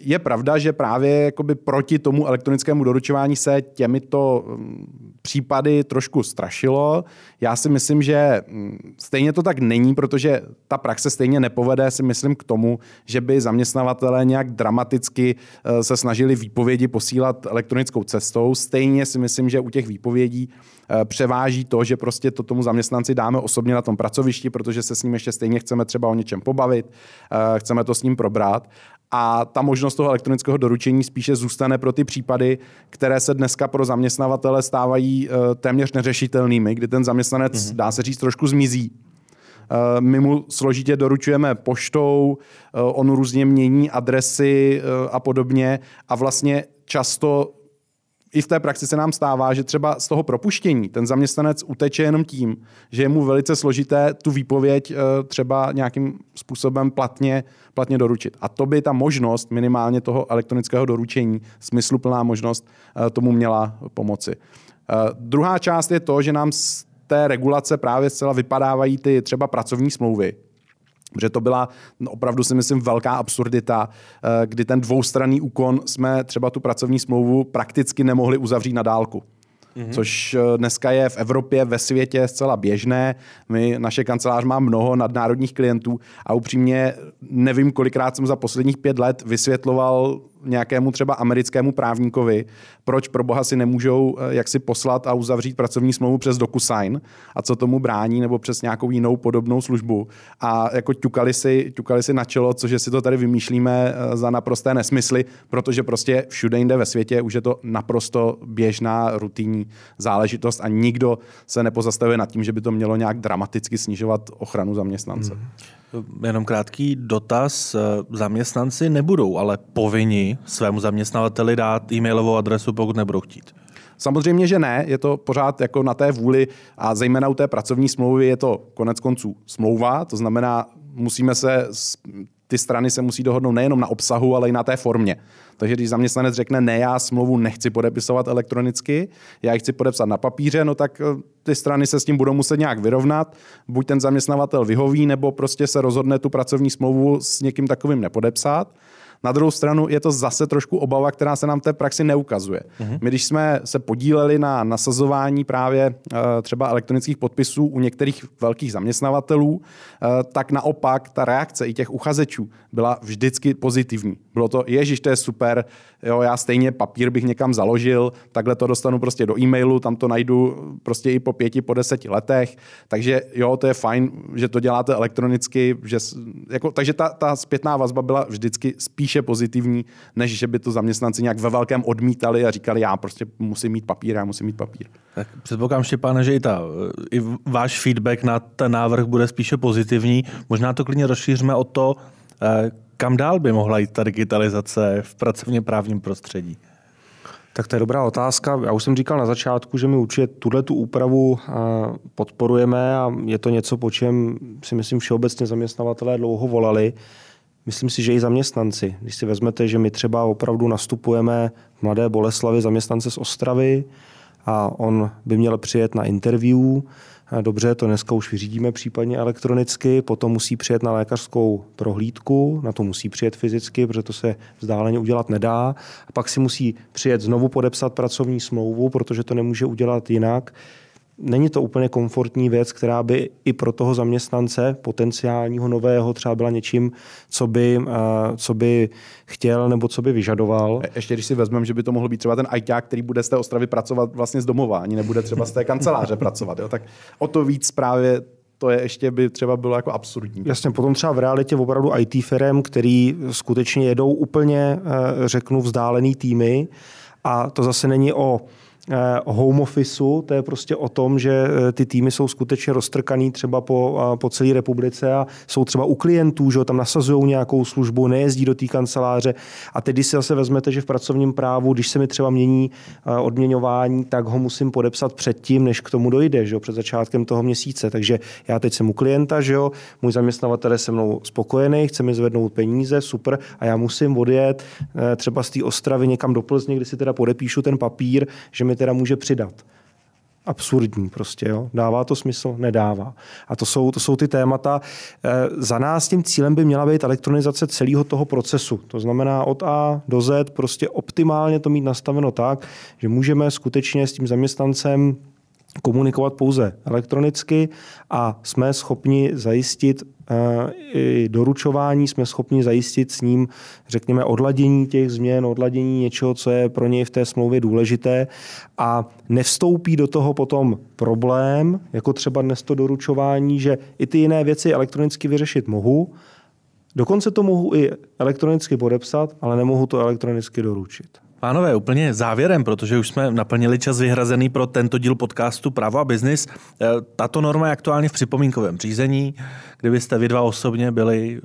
je pravda, že právě jakoby proti tomu elektronickému doručování se těmito mm, případy trošku strašilo. Já si myslím, že mm, stejně to tak není, protože ta praxe stejně nepovede, si myslím, k tomu, že by zaměstnavatele nějak dramaticky eh, se snažili výpovědi posílat elektronickou cestou. Stejně si myslím, že u těch výpovědí eh, převáží to, že prostě to tomu zaměstnanci dáme osobně na tom pracovišti, protože se s ním ještě stejně chceme třeba o něčem pobavit, eh, chceme to s ním probrat a ta možnost toho elektronického doručení spíše zůstane pro ty případy, které se dneska pro zaměstnavatele stávají uh, téměř neřešitelnými, kdy ten zaměstnanec, mm-hmm. dá se říct, trošku zmizí. My mu složitě doručujeme poštou, on různě mění adresy a podobně a vlastně často i v té praxi se nám stává, že třeba z toho propuštění ten zaměstnanec uteče jenom tím, že je mu velice složité tu výpověď eh, třeba nějakým způsobem platně, platně doručit. A to by ta možnost minimálně toho elektronického doručení, smysluplná možnost, eh, tomu měla pomoci. Eh, druhá část je to, že nám z té regulace právě zcela vypadávají ty třeba pracovní smlouvy, Protože to byla no, opravdu si myslím velká absurdita, eh, kdy ten dvoustranný úkon jsme třeba tu pracovní smlouvu prakticky nemohli uzavřít na dálku mm-hmm. což eh, dneska je v Evropě, ve světě zcela běžné. My, naše kancelář má mnoho nadnárodních klientů a upřímně nevím, kolikrát jsem za posledních pět let vysvětloval nějakému třeba americkému právníkovi, proč pro boha si nemůžou eh, jak si poslat a uzavřít pracovní smlouvu přes DocuSign a co tomu brání, nebo přes nějakou jinou podobnou službu. A jako ťukali si, ťukali si na čelo, cože si to tady vymýšlíme eh, za naprosté nesmysly, protože prostě všude jinde ve světě už je to naprosto běžná, rutinní záležitost a nikdo se nepozastavuje nad tím, že by to mělo nějak dramaticky snižovat ochranu zaměstnance. Hmm. Jenom krátký dotaz. Zaměstnanci nebudou ale povinni svému zaměstnavateli dát e-mailovou adresu, pokud nebudou chtít. Samozřejmě, že ne, je to pořád jako na té vůli a zejména u té pracovní smlouvy je to konec konců smlouva, to znamená, musíme se, ty strany se musí dohodnout nejenom na obsahu, ale i na té formě. Takže když zaměstnanec řekne, ne, já smlouvu nechci podepisovat elektronicky, já ji chci podepsat na papíře, no tak eh, ty strany se s tím budou muset nějak vyrovnat. Buď ten zaměstnavatel vyhoví, nebo prostě se rozhodne tu pracovní smlouvu s někým takovým nepodepsat. Na druhou stranu je to zase trošku obava, která se nám v té praxi neukazuje. Mm-hmm. My, když jsme se podíleli na nasazování právě uh, třeba elektronických podpisů u některých velkých zaměstnavatelů, uh, tak naopak ta reakce i těch uchazečů byla vždycky pozitivní. Bylo to, ježiš, to je super, jo, já stejně papír bych někam založil, takhle to dostanu prostě do e-mailu, tam to najdu prostě i po pěti, po deseti letech, takže jo, to je fajn, že to děláte elektronicky, že, jako, takže ta, ta zpětná vazba byla vždycky spíše pozitivní, než že by to zaměstnanci nějak ve velkém odmítali a říkali, já prostě musím mít papír, já musím mít papír. Tak předpokládám, Štěpáne, že i, ta, i váš feedback na ten návrh bude spíše pozitivní. Možná to klidně rozšíříme o to, eh, kam dál by mohla jít ta digitalizace v pracovně právním prostředí? Tak to je dobrá otázka. Já už jsem říkal na začátku, že my určitě tuhle tu úpravu eh, podporujeme a je to něco, po čem si myslím všeobecně zaměstnavatelé dlouho volali. Myslím si, že i zaměstnanci. Když si vezmete, že my třeba opravdu nastupujeme v Mladé Boleslavi zaměstnance z Ostravy a on by měl přijet na interview, Dobře, to dneska už vyřídíme případně elektronicky, potom musí přijet na lékařskou prohlídku, na to musí přijet fyzicky, protože to se vzdáleně udělat nedá. A pak si musí přijet znovu podepsat pracovní smlouvu, protože to nemůže udělat jinak není to úplně komfortní věc, která by i pro toho zaměstnance potenciálního nového třeba byla něčím, co by, eh, co by chtěl nebo co by vyžadoval. Ještě když si vezmeme, že by to mohl být třeba ten ITák, který bude z té ostravy pracovat vlastně z domova, ani nebude třeba z té kanceláře pracovat. Jo? Tak o to víc právě to je ještě by třeba bylo jako absurdní. Jasně, potom třeba v realitě opravdu IT firm, který skutečně jedou úplně, eh, řeknu, vzdálený týmy, a to zase není o Eh, home officeu, to je prostě o tom, že eh, ty týmy jsou skutečně roztrkaný třeba po, po celé republice a jsou třeba u klientů, že tam nasazují nějakou službu, nejezdí do té kanceláře. A teď, když si zase vezmete, že v pracovním právu, když se mi třeba mění eh, odměňování, tak ho musím podepsat předtím, než k tomu dojde, že jo, před začátkem toho měsíce. Takže já teď jsem u klienta, že jo, můj zaměstnavatel je se mnou spokojený, chce mi zvednout peníze, super, a já musím odjet třeba z té Ostravy někam do Plzně, kdy si teda podepíšu ten papír, že mi teda může přidat. Absurdní prostě, jo. Dává to smysl? Nedává. A to jsou, to jsou ty témata. E, za nás tím cílem by měla být elektronizace celého toho procesu. To znamená od A do Z prostě optimálně to mít nastaveno tak, že můžeme skutečně s tím zaměstnancem komunikovat pouze elektronicky a jsme schopni zajistit eh, i doručování, jsme schopni zajistit s ním, řekněme, odladění těch změn, odladění něčeho, co je pro něj v té smlouvě důležité a nevstoupí do toho potom problém, jako třeba dnes to doručování, že i ty jiné věci elektronicky vyřešit mohu, dokonce to mohu i elektronicky podepsat, ale nemohu to elektronicky doručit. Pánové, úplně závěrem, protože už jsme naplnili čas vyhrazený pro tento díl podcastu Právo a biznis. Eh, tato norma je aktuálně v připomínkovém řízení. Kdybyste vy dva osobně byli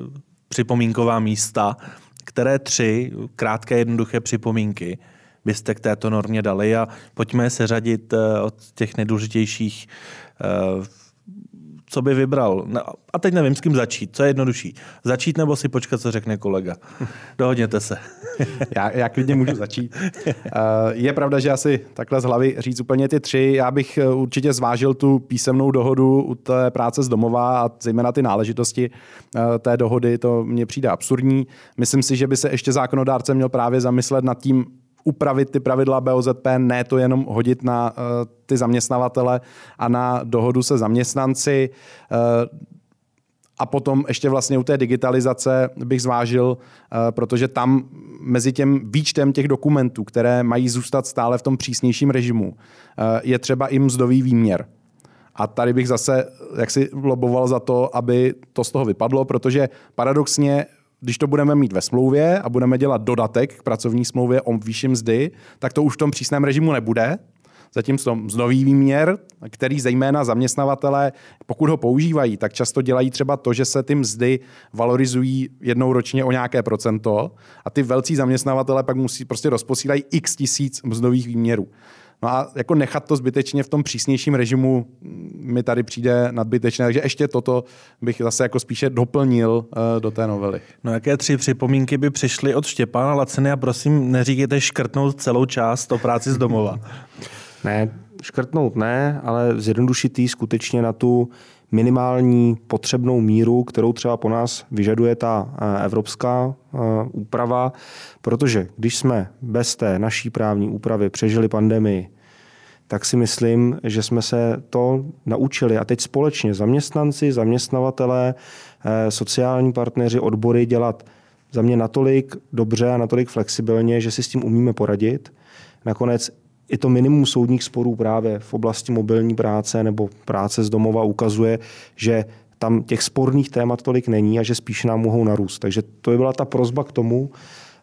připomínková místa, které tři krátké jednoduché připomínky byste k této normě dali a pojďme se řadit eh, od těch nejdůležitějších eh, co by vybral. No, a teď nevím, s kým začít. Co je jednodušší? Začít nebo si počkat, co řekne kolega? [LAUGHS] Dohodněte se. [LAUGHS] já, já klidně můžu začít. Eh, je pravda, že asi takhle z hlavy říct úplně ty tři. Já bych eh, určitě zvážil tu písemnou dohodu u té práce z domova a zejména ty náležitosti eh, té dohody. To mně přijde absurdní. Myslím si, že by se ještě zákonodárce měl právě zamyslet nad tím, upravit ty pravidla BOZP, ne to jenom hodit na uh, ty zaměstnavatele a na dohodu se zaměstnanci. Uh, a potom ještě vlastně u té digitalizace bych zvážil, uh, protože tam mezi tím výčtem těch dokumentů, které mají zůstat stále v tom přísnějším režimu, je třeba i mzdový výměr. A tady bych zase jaksi loboval za to, aby to z toho vypadlo, protože paradoxně když to budeme mít ve smlouvě a budeme dělat dodatek k pracovní smlouvě o výši mzdy, tak to už v tom přísném režimu nebude. Zatímco mzdový výměr, který zejména zaměstnavatele, pokud ho používají, tak často dělají třeba to, že se ty mzdy valorizují jednou ročně o nějaké procento a ty velcí zaměstnavatele pak musí prostě rozposílají x tisíc mzdových výměrů. No a jako nechat to zbytečně v tom přísnějším režimu mi tady přijde nadbytečné, takže ještě toto bych zase jako spíše doplnil uh, do té novely. No jaké tři připomínky by přišly od Štěpána Laciny a prosím neříkejte škrtnout celou část o práci z domova. [LAUGHS] ne, škrtnout ne, ale zjednodušit skutečně na tu minimální potřebnou míru, kterou třeba po nás vyžaduje ta eh, evropská eh, úprava, protože když jsme bez té naší právní úpravy přežili pandemii, tak si myslím, že jsme se to naučili. A teď společně zaměstnanci, zaměstnavatelé, eh, sociální partneři, odbory dělat za mě natolik dobře a natolik flexibilně, že si s tím umíme poradit. Nakonec i to minimum soudních sporů právě v oblasti mobilní práce nebo práce z domova ukazuje, že tam těch sporných témat tolik není a že spíš nám mohou narůst. Takže to by byla ta prozba k tomu,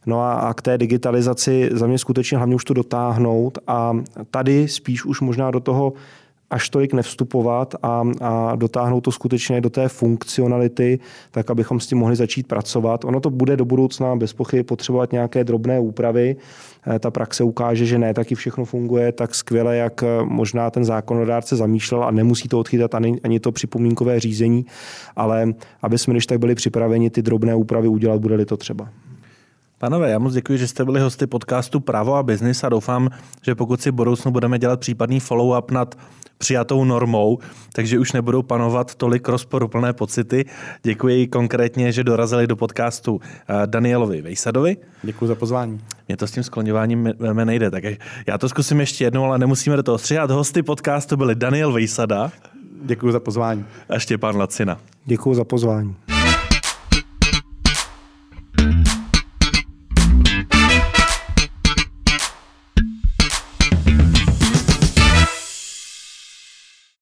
No a, a k té digitalizaci za mě skutečně hlavně už to dotáhnout a tady spíš už možná do toho až tolik nevstupovat a, a dotáhnout to skutečně do té funkcionality, tak abychom s tím mohli začít pracovat. Ono to bude do budoucna bez pochyby potřebovat nějaké drobné úpravy. Eh, ta praxe ukáže, že ne taky všechno funguje tak skvěle, jak eh, možná ten zákonodárce zamýšlel a nemusí to odchytat ani, ani to připomínkové řízení, ale aby jsme když tak byli připraveni ty drobné úpravy udělat, bude-li to třeba. Panové, já moc děkuji, že jste byli hosty podcastu Právo a biznis a doufám, že pokud si v budoucnu budeme dělat případný follow-up nad přijatou normou, takže už nebudou panovat tolik rozporuplné pocity. Děkuji konkrétně, že dorazili do podcastu eh, Danielovi Vejsadovi. Děkuji za pozvání. Mě to s tím skloňováním nejde, tak já to zkusím ještě jednou, ale nemusíme do toho stříhat. Hosty podcastu byli Daniel Vejsada. Děkuji za pozvání. A Štěpán Lacina. Děkuji za pozvání.